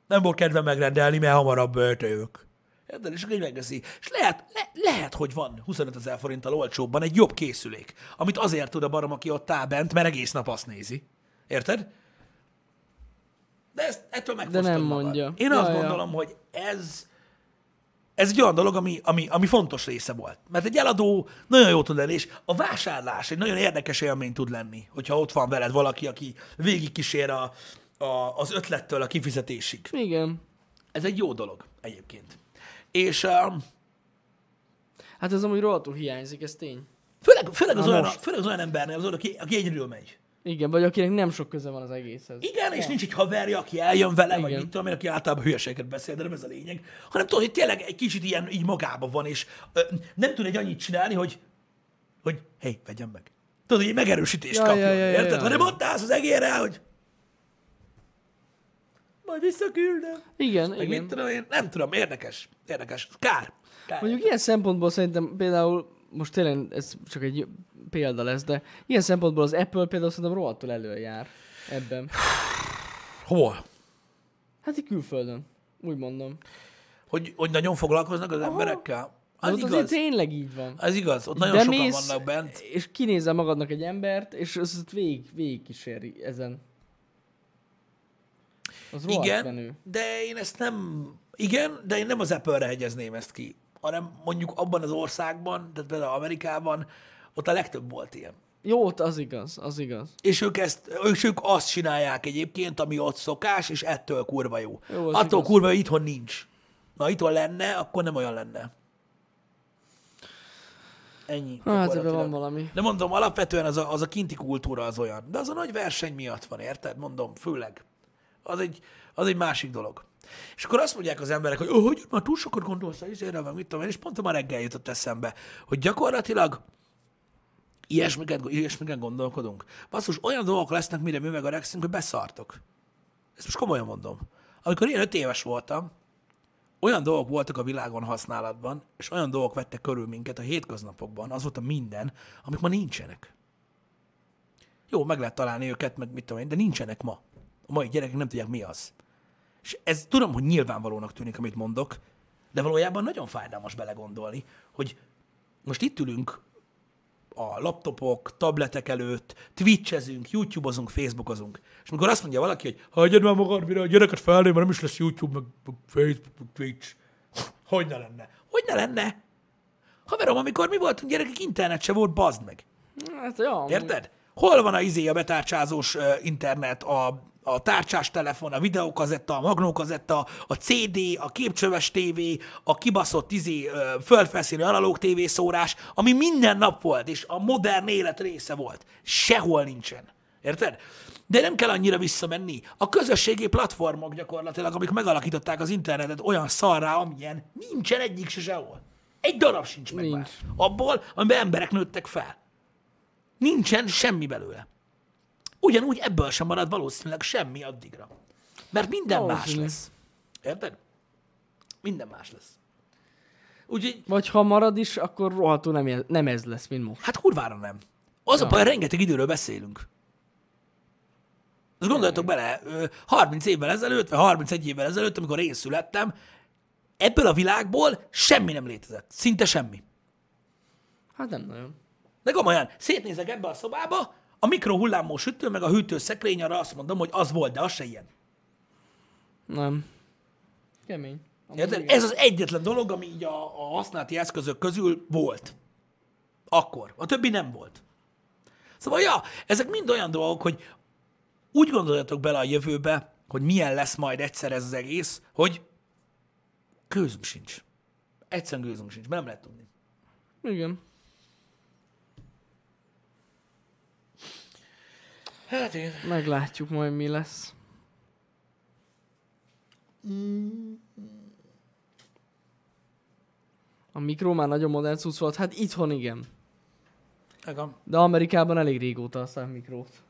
nem volt kedve megrendelni, mert hamarabb öltőjük. Érted? És akkor így megveszi. És lehet, le, lehet, hogy van 25 ezer forinttal olcsóbban egy jobb készülék, amit azért tud a barom, aki ott áll bent, mert egész nap azt nézi. Érted? De ezt, ettől megfosztod nem magad. mondja. Én Ja, azt ja. gondolom, hogy ez, ez egy olyan dolog, ami, ami, ami fontos része volt. Mert egy eladó nagyon jó tud lenni, és a vásárlás egy nagyon érdekes élmény tud lenni, hogyha ott van veled valaki, aki végigkísér a, a, az ötlettől a kifizetésig. Igen. Ez egy jó dolog egyébként. És um, Hát ez amúgy rohadtul hiányzik, ez tény. Főleg, főleg, az Na olyan, most. főleg az olyan embernél, az, aki, aki egyedül megy. Igen, vagy akinek nem sok köze van az egészhez. Igen, és nincs egy haverja, aki eljön vele, vagy Igen. mit tudom én, aki általában hülyeséget beszél, de nem ez a lényeg, hanem tudod, hogy tényleg egy kicsit ilyen így magában van, és ö, nem tud egy annyit csinálni, hogy, hogy hé, vegyem meg. Tudod, hogy egy megerősítést Ja, kapjon, ja, ja, ja, érted? ja, Hanem ja. ott állsz az egérrel, hogy majd visszaküldöm. Igen, Meg igen. mit tudom én, nem tudom, érdekes, érdekes, kár. kár. Mondjuk ilyen szempontból szerintem például, most tényleg ez csak egy példa lesz, de ilyen szempontból az Apple például szerintem rohadtul előjár ebben. Hol? Hát így külföldön, úgy mondom. Hogy, hogy nagyon foglalkoznak az emberekkel? Az Az, az azért igaz. tényleg így van. Az igaz, ott nagyon De sokan mész, vannak bent. és kinézel magadnak egy embert, és az ott végig, végig kíséri ezen. Az Igen, menő. de én ezt nem... Igen, de én nem az Apple-re hegyezném ezt ki, hanem mondjuk abban az országban, tehát például Amerikában, ott a legtöbb volt ilyen. Jó, ott az igaz, az igaz. És ők, ezt, és ők azt csinálják egyébként, ami ott szokás, és ettől kurva jó. Jó, Attól igaz. kurva jó, itthon nincs. Na, itthon lenne, akkor nem olyan lenne. Ennyi. Hát ebben van valami. De mondom, alapvetően az a, az a kinti kultúra az olyan. De az a nagy verseny miatt van, érted? Mondom, főleg. Az egy, az egy másik dolog. És akkor azt mondják az emberek, hogy oh, hogy már túl sokat gondolsz a izére, meg mit tudom én, és pont ma reggel jutott eszembe, hogy gyakorlatilag ilyesmiket, ilyesmiket gondolkodunk. Basszus, olyan dolgok lesznek, mire mi meg öregszünk, hogy beszartok. Ezt most komolyan mondom. Amikor én öt éves voltam, olyan dolgok voltak a világon használatban, és olyan dolgok vettek körül minket a hétköznapokban, az volt a minden, amik ma nincsenek. Jó, meg lehet találni őket, meg mit tudom én, de nincsenek ma. A mai gyerekek nem tudják, mi az. És ez tudom, hogy nyilvánvalónak tűnik, amit mondok, de valójában nagyon fájdalmas belegondolni, hogy most itt ülünk a laptopok, tabletek előtt, twitchezünk, youtube-ozunk, facebookozunk. És amikor azt mondja valaki, hogy hagyjad már magad, mire a gyereket felnő, mert nem is lesz YouTube, meg, Facebook, meg Twitch. Hogy ne lenne? Hogy ne lenne? Haverom, amikor mi voltunk gyerekek, internet se volt, bazd meg. Hát jó. Érted? Hol van a izé a betárcsázós internet, a, a tárcsás telefon, a videókazetta, a magnókazetta, a CD, a képcsöves TV, a kibaszott izé, ö, földfelszínű analóg TV szórás, ami minden nap volt, és a modern élet része volt. Sehol nincsen. Érted? De nem kell annyira visszamenni. A közösségi platformok gyakorlatilag, amik megalakították az internetet olyan szarrá, amilyen nincsen egyik se sehol. Egy darab sincs meg Nincs. már. Abból, amiben emberek nőttek fel. Nincsen semmi belőle. Ugyanúgy ebből sem marad valószínűleg semmi addigra. Mert minden más lesz. Érted? Minden más lesz. Úgyhogy, Vagy ha marad is, akkor rohadtul nem, ez- nem ez lesz, mint most. hát kurvára nem. Az a Ja. baj, rengeteg időről beszélünk. Azt gondoljatok bele, ö, 30 évvel ezelőtt, vagy 31 évvel ezelőtt, amikor én születtem, ebből a világból semmi nem létezett. Szinte semmi. Hát nem nagyon. De komolyan, szétnézek ebbe a szobába, a mikrohullámú sütő, meg a hűtőszekrény, arra azt mondom, hogy az volt, de az se ilyen. Nem. Kemény. Érted? Ez az egyetlen dolog, ami így a, a használati eszközök közül volt. Akkor. A többi nem volt. Szóval, ja, ezek mind olyan dolgok, hogy úgy gondoljatok bele a jövőbe, hogy milyen lesz majd egyszer ez az egész, hogy gőzünk sincs. Egyszerűen gőzünk sincs, mert nem lehet tudni. Igen. Hát igen. Meglátjuk majd mi lesz. A mikro már nagyon modern cucc volt. Hát itthon igen. Igen. De Amerikában elég régóta használ mikrót.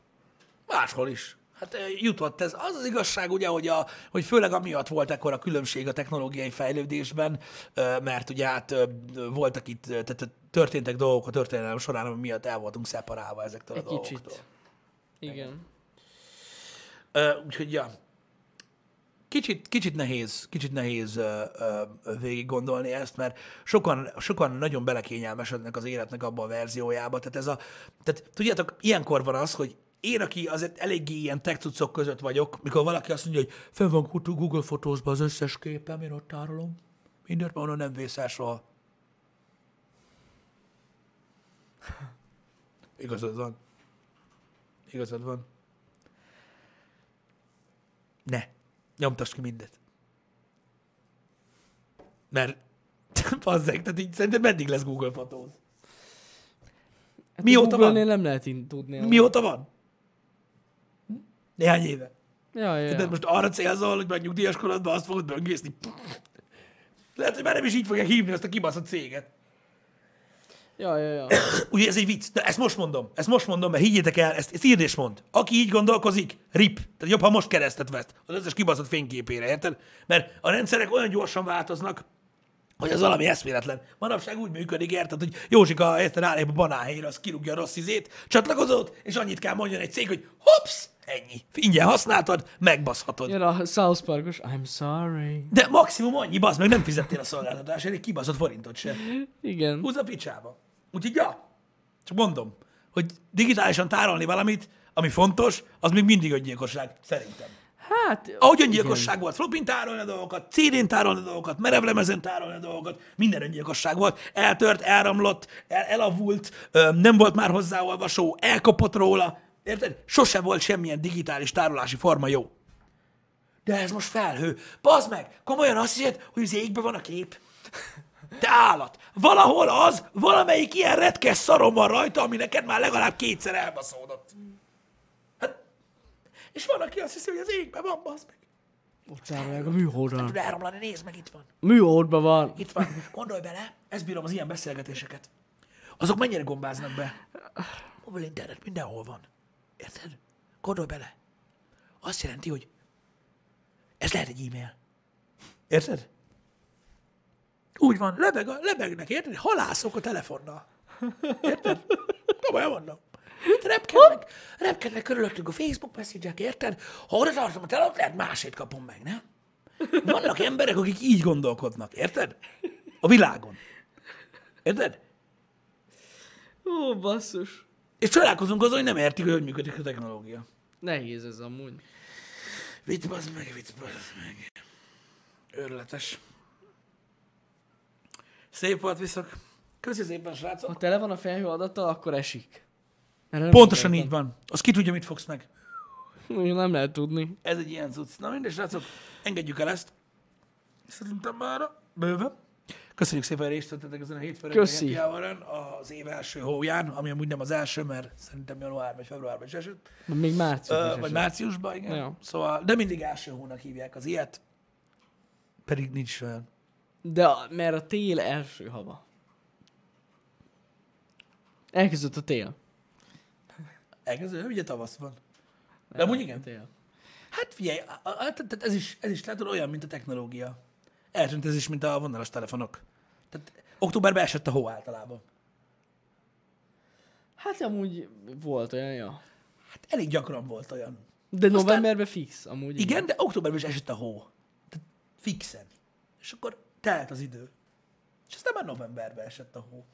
Máshol is. Hát jutott ez. Az az igazság, ugye, hogy, a, hogy főleg amiatt volt ekkor a különbség a technológiai fejlődésben, mert ugye hát voltak itt, eh, tehát történtek dolgok a történelem során, ami miatt el voltunk szeparálva ezektől Egy a dolgoktól. kicsit. Igen. Uh, úgyhogy, ja. Kicsit, kicsit nehéz, kicsit nehéz uh, uh, végig gondolni ezt, mert sokan, sokan nagyon belekényelmesednek az életnek abba a verziójába. Tehát ez a, tehát tudjátok, ilyenkor van az, hogy én, aki azért eléggé ilyen tech között vagyok, mikor valaki azt mondja, hogy fenn van Google Fotózban az összes képem, én ott tárolom. Mindent már nem vészel soha. Igazad van. Igazad van. Ne. Nyomtass ki mindet. Mert, bazzeg, tehát így szerintem meddig lesz Google fotóz? Hát Mióta van? nem lehet in- tudni. Mióta van? Néhány éve. Ja, ja, De most arra célzol, hogy majd nyugdíjas korodban azt fogod böngészni. Lehet, hogy már nem is így fogják hívni azt a kibaszott céget. Ja, ja, ja. Ugye ez egy vicc, de ezt most mondom, ezt most mondom, mert higgyétek el, ezt, ezt írd és mond. Aki így gondolkozik, rip. Tehát jobb, ha most keresztet vett az összes kibaszott fényképére, érted? Mert a rendszerek olyan gyorsan változnak, hogy az valami eszméletlen. Manapság úgy működik, érted, hogy Józsika érted rálép a banánhelyre, az kirúgja a rossz izét, csatlakozót, és annyit kell mondjon egy cég, hogy hops, ennyi. Ingyen használtad, megbaszhatod. Jön a South Parkos, I'm sorry. De maximum annyi, bazd meg, nem fizettél a szolgáltatásért, egy kibaszott forintot sem. Igen. Húzd a picsába. Úgyhogy ja, csak mondom, hogy digitálisan tárolni valamit, ami fontos, az még mindig öngyilkosság, szerintem. Hát, Ahogy öngyilkosság volt, flopin tárolni a dolgokat, CD-n tárolni a dolgokat, merevlemezen tárolni a dolgokat, minden öngyilkosság volt. Eltört, elromlott, el, elavult, nem volt már hozzáolvasó, elkapott róla. Érted? Sose volt semmilyen digitális tárolási forma jó. De ez most felhő. Bazd meg! Komolyan azt hiszed, hogy az égben van a kép? Te állat! Valahol az, valamelyik ilyen retkes szarom van rajta, ami neked már legalább kétszer elbaszódott. Hát, és van, aki azt hiszi, hogy az égben van, bazd meg. áll meg a műholdon. Tud elromlani, nézd meg, itt van. Műholdban van. Itt van. Gondolj bele, ezt bírom az ilyen beszélgetéseket. Azok mennyire gombáznak be? Mobil internet mindenhol van. Érted? Gondolj bele. Azt jelenti, hogy ez lehet egy e-mail. Érted? Úgy van, lebeg lebegnek, érted? Halászok a telefonnal. Érted? Komolyan mondom. Repkednek, repkednek körülöttünk a Facebook message érted? Ha oda tartom a telefont, lehet másét kapom meg, nem? Vannak emberek, akik így gondolkodnak, érted? A világon. Érted? Ó, basszus. És csodálkozunk azon, hogy nem értik, hogy működik a technológia. Nehéz ez amúgy. Vicc, bazd meg, vicc, bazd meg. Őrületes. Szép volt viszont. Köszi szépen, srácok. Ha tele van a felhő adattal, akkor esik. Erre Pontosan így van. Az ki tudja, mit fogsz meg. Nem lehet tudni. Ez egy ilyen cucc. Na mindegy, srácok, engedjük el ezt. Szerintem már bőven. Köszönjük szépen, részt vettetek ezen a hétfőn Köszi. az év első hóján, ami amúgy nem az első, mert szerintem január vagy februárban is esett. Még március. Ö, is vagy márciusban, igen. Ja. Szóval, de mindig első hónak hívják az ilyet. Pedig nincs olyan. De a, mert a tél első hava. Elkezdődött a tél. Elkezdő, ugye tavasz van. De amúgy igen. Tél. Hát figyelj, a- a- tehát ez is, ez is látod olyan, mint a technológia. Eltűnt ez is, mint a vonalas telefonok. Tehát októberben esett a hó általában. Hát amúgy volt olyan, ja. Hát elég gyakran volt olyan. De novemberben fix, amúgy. Igen, de októberben is esett a hó. Tehát fixen. És akkor telt az idő. És aztán már novemberben esett a hó.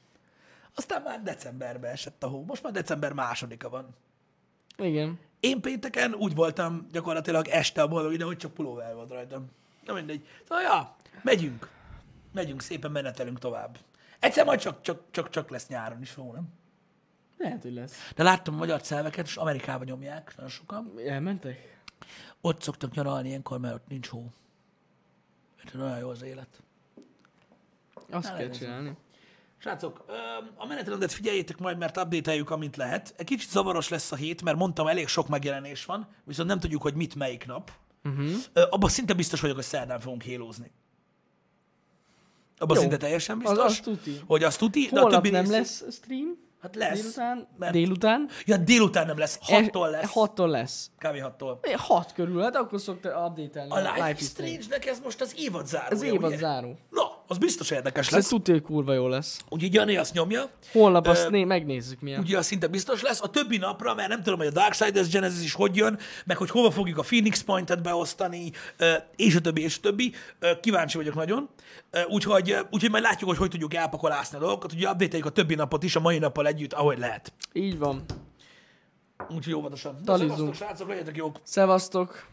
Aztán már decemberben esett a hó. Most már december másodika van. Igen. Én pénteken úgy voltam gyakorlatilag este a boldog ide, hogy csak pulóver volt rajtam. Na mindegy. Szóval, ja, megyünk. Megyünk, szépen menetelünk tovább. Egyszer majd csak, csak, csak, csak lesz nyáron is hó, nem? Lehet, hogy lesz. De láttam magyar celveket, és Amerikába nyomják nagyon sokan. Elmentek? Ott szoktak nyaralni ilyenkor, mert ott nincs hó. Úgyhogy nagyon jó az élet. Azt Na, kell legyen csinálni. Srácok, a menetrendet figyeljétek majd, mert update amint lehet. Egy kicsit zavaros lesz a hét, mert mondtam, elég sok megjelenés van, viszont nem tudjuk, hogy mit melyik nap. Uh-huh. Abban szinte biztos vagyok, hogy szerdán fogunk hélózni. Abban szinte teljesen Az, biztos, az tuti. hogy az tuti, de a Holnap többi nem rész- lesz stream. Hát lesz. Délután. mert- Délután. Ja, délután nem lesz, hattól lesz. Hattól lesz. Kávé hattól. É, Hat körül, hát akkor szokta update-elni. A Life, is is Strange-nek ez most az évad záró. Ez évad záró. Na, az biztos érdekes Ez lesz. tudja, hogy kurva jó lesz. Úgyhogy Jani azt nyomja. Holnap azt né- megnézzük milyen. Ugye az szinte biztos lesz. A többi napra, mert nem tudom, hogy a Darksiders Genesis is hogy jön, meg hogy hova fogjuk a Phoenix Point-et beosztani, és a többi, és a többi. Kíváncsi vagyok nagyon. Úgyhogy, úgyhogy majd látjuk, hogy hogy tudjuk elpakolászni a dolgokat. Ugye update a többi napot is a mai nappal együtt, ahogy lehet. Így van. Úgyhogy óvatosan. Szevasztok, srácok, legyetek jók! Szevasztok.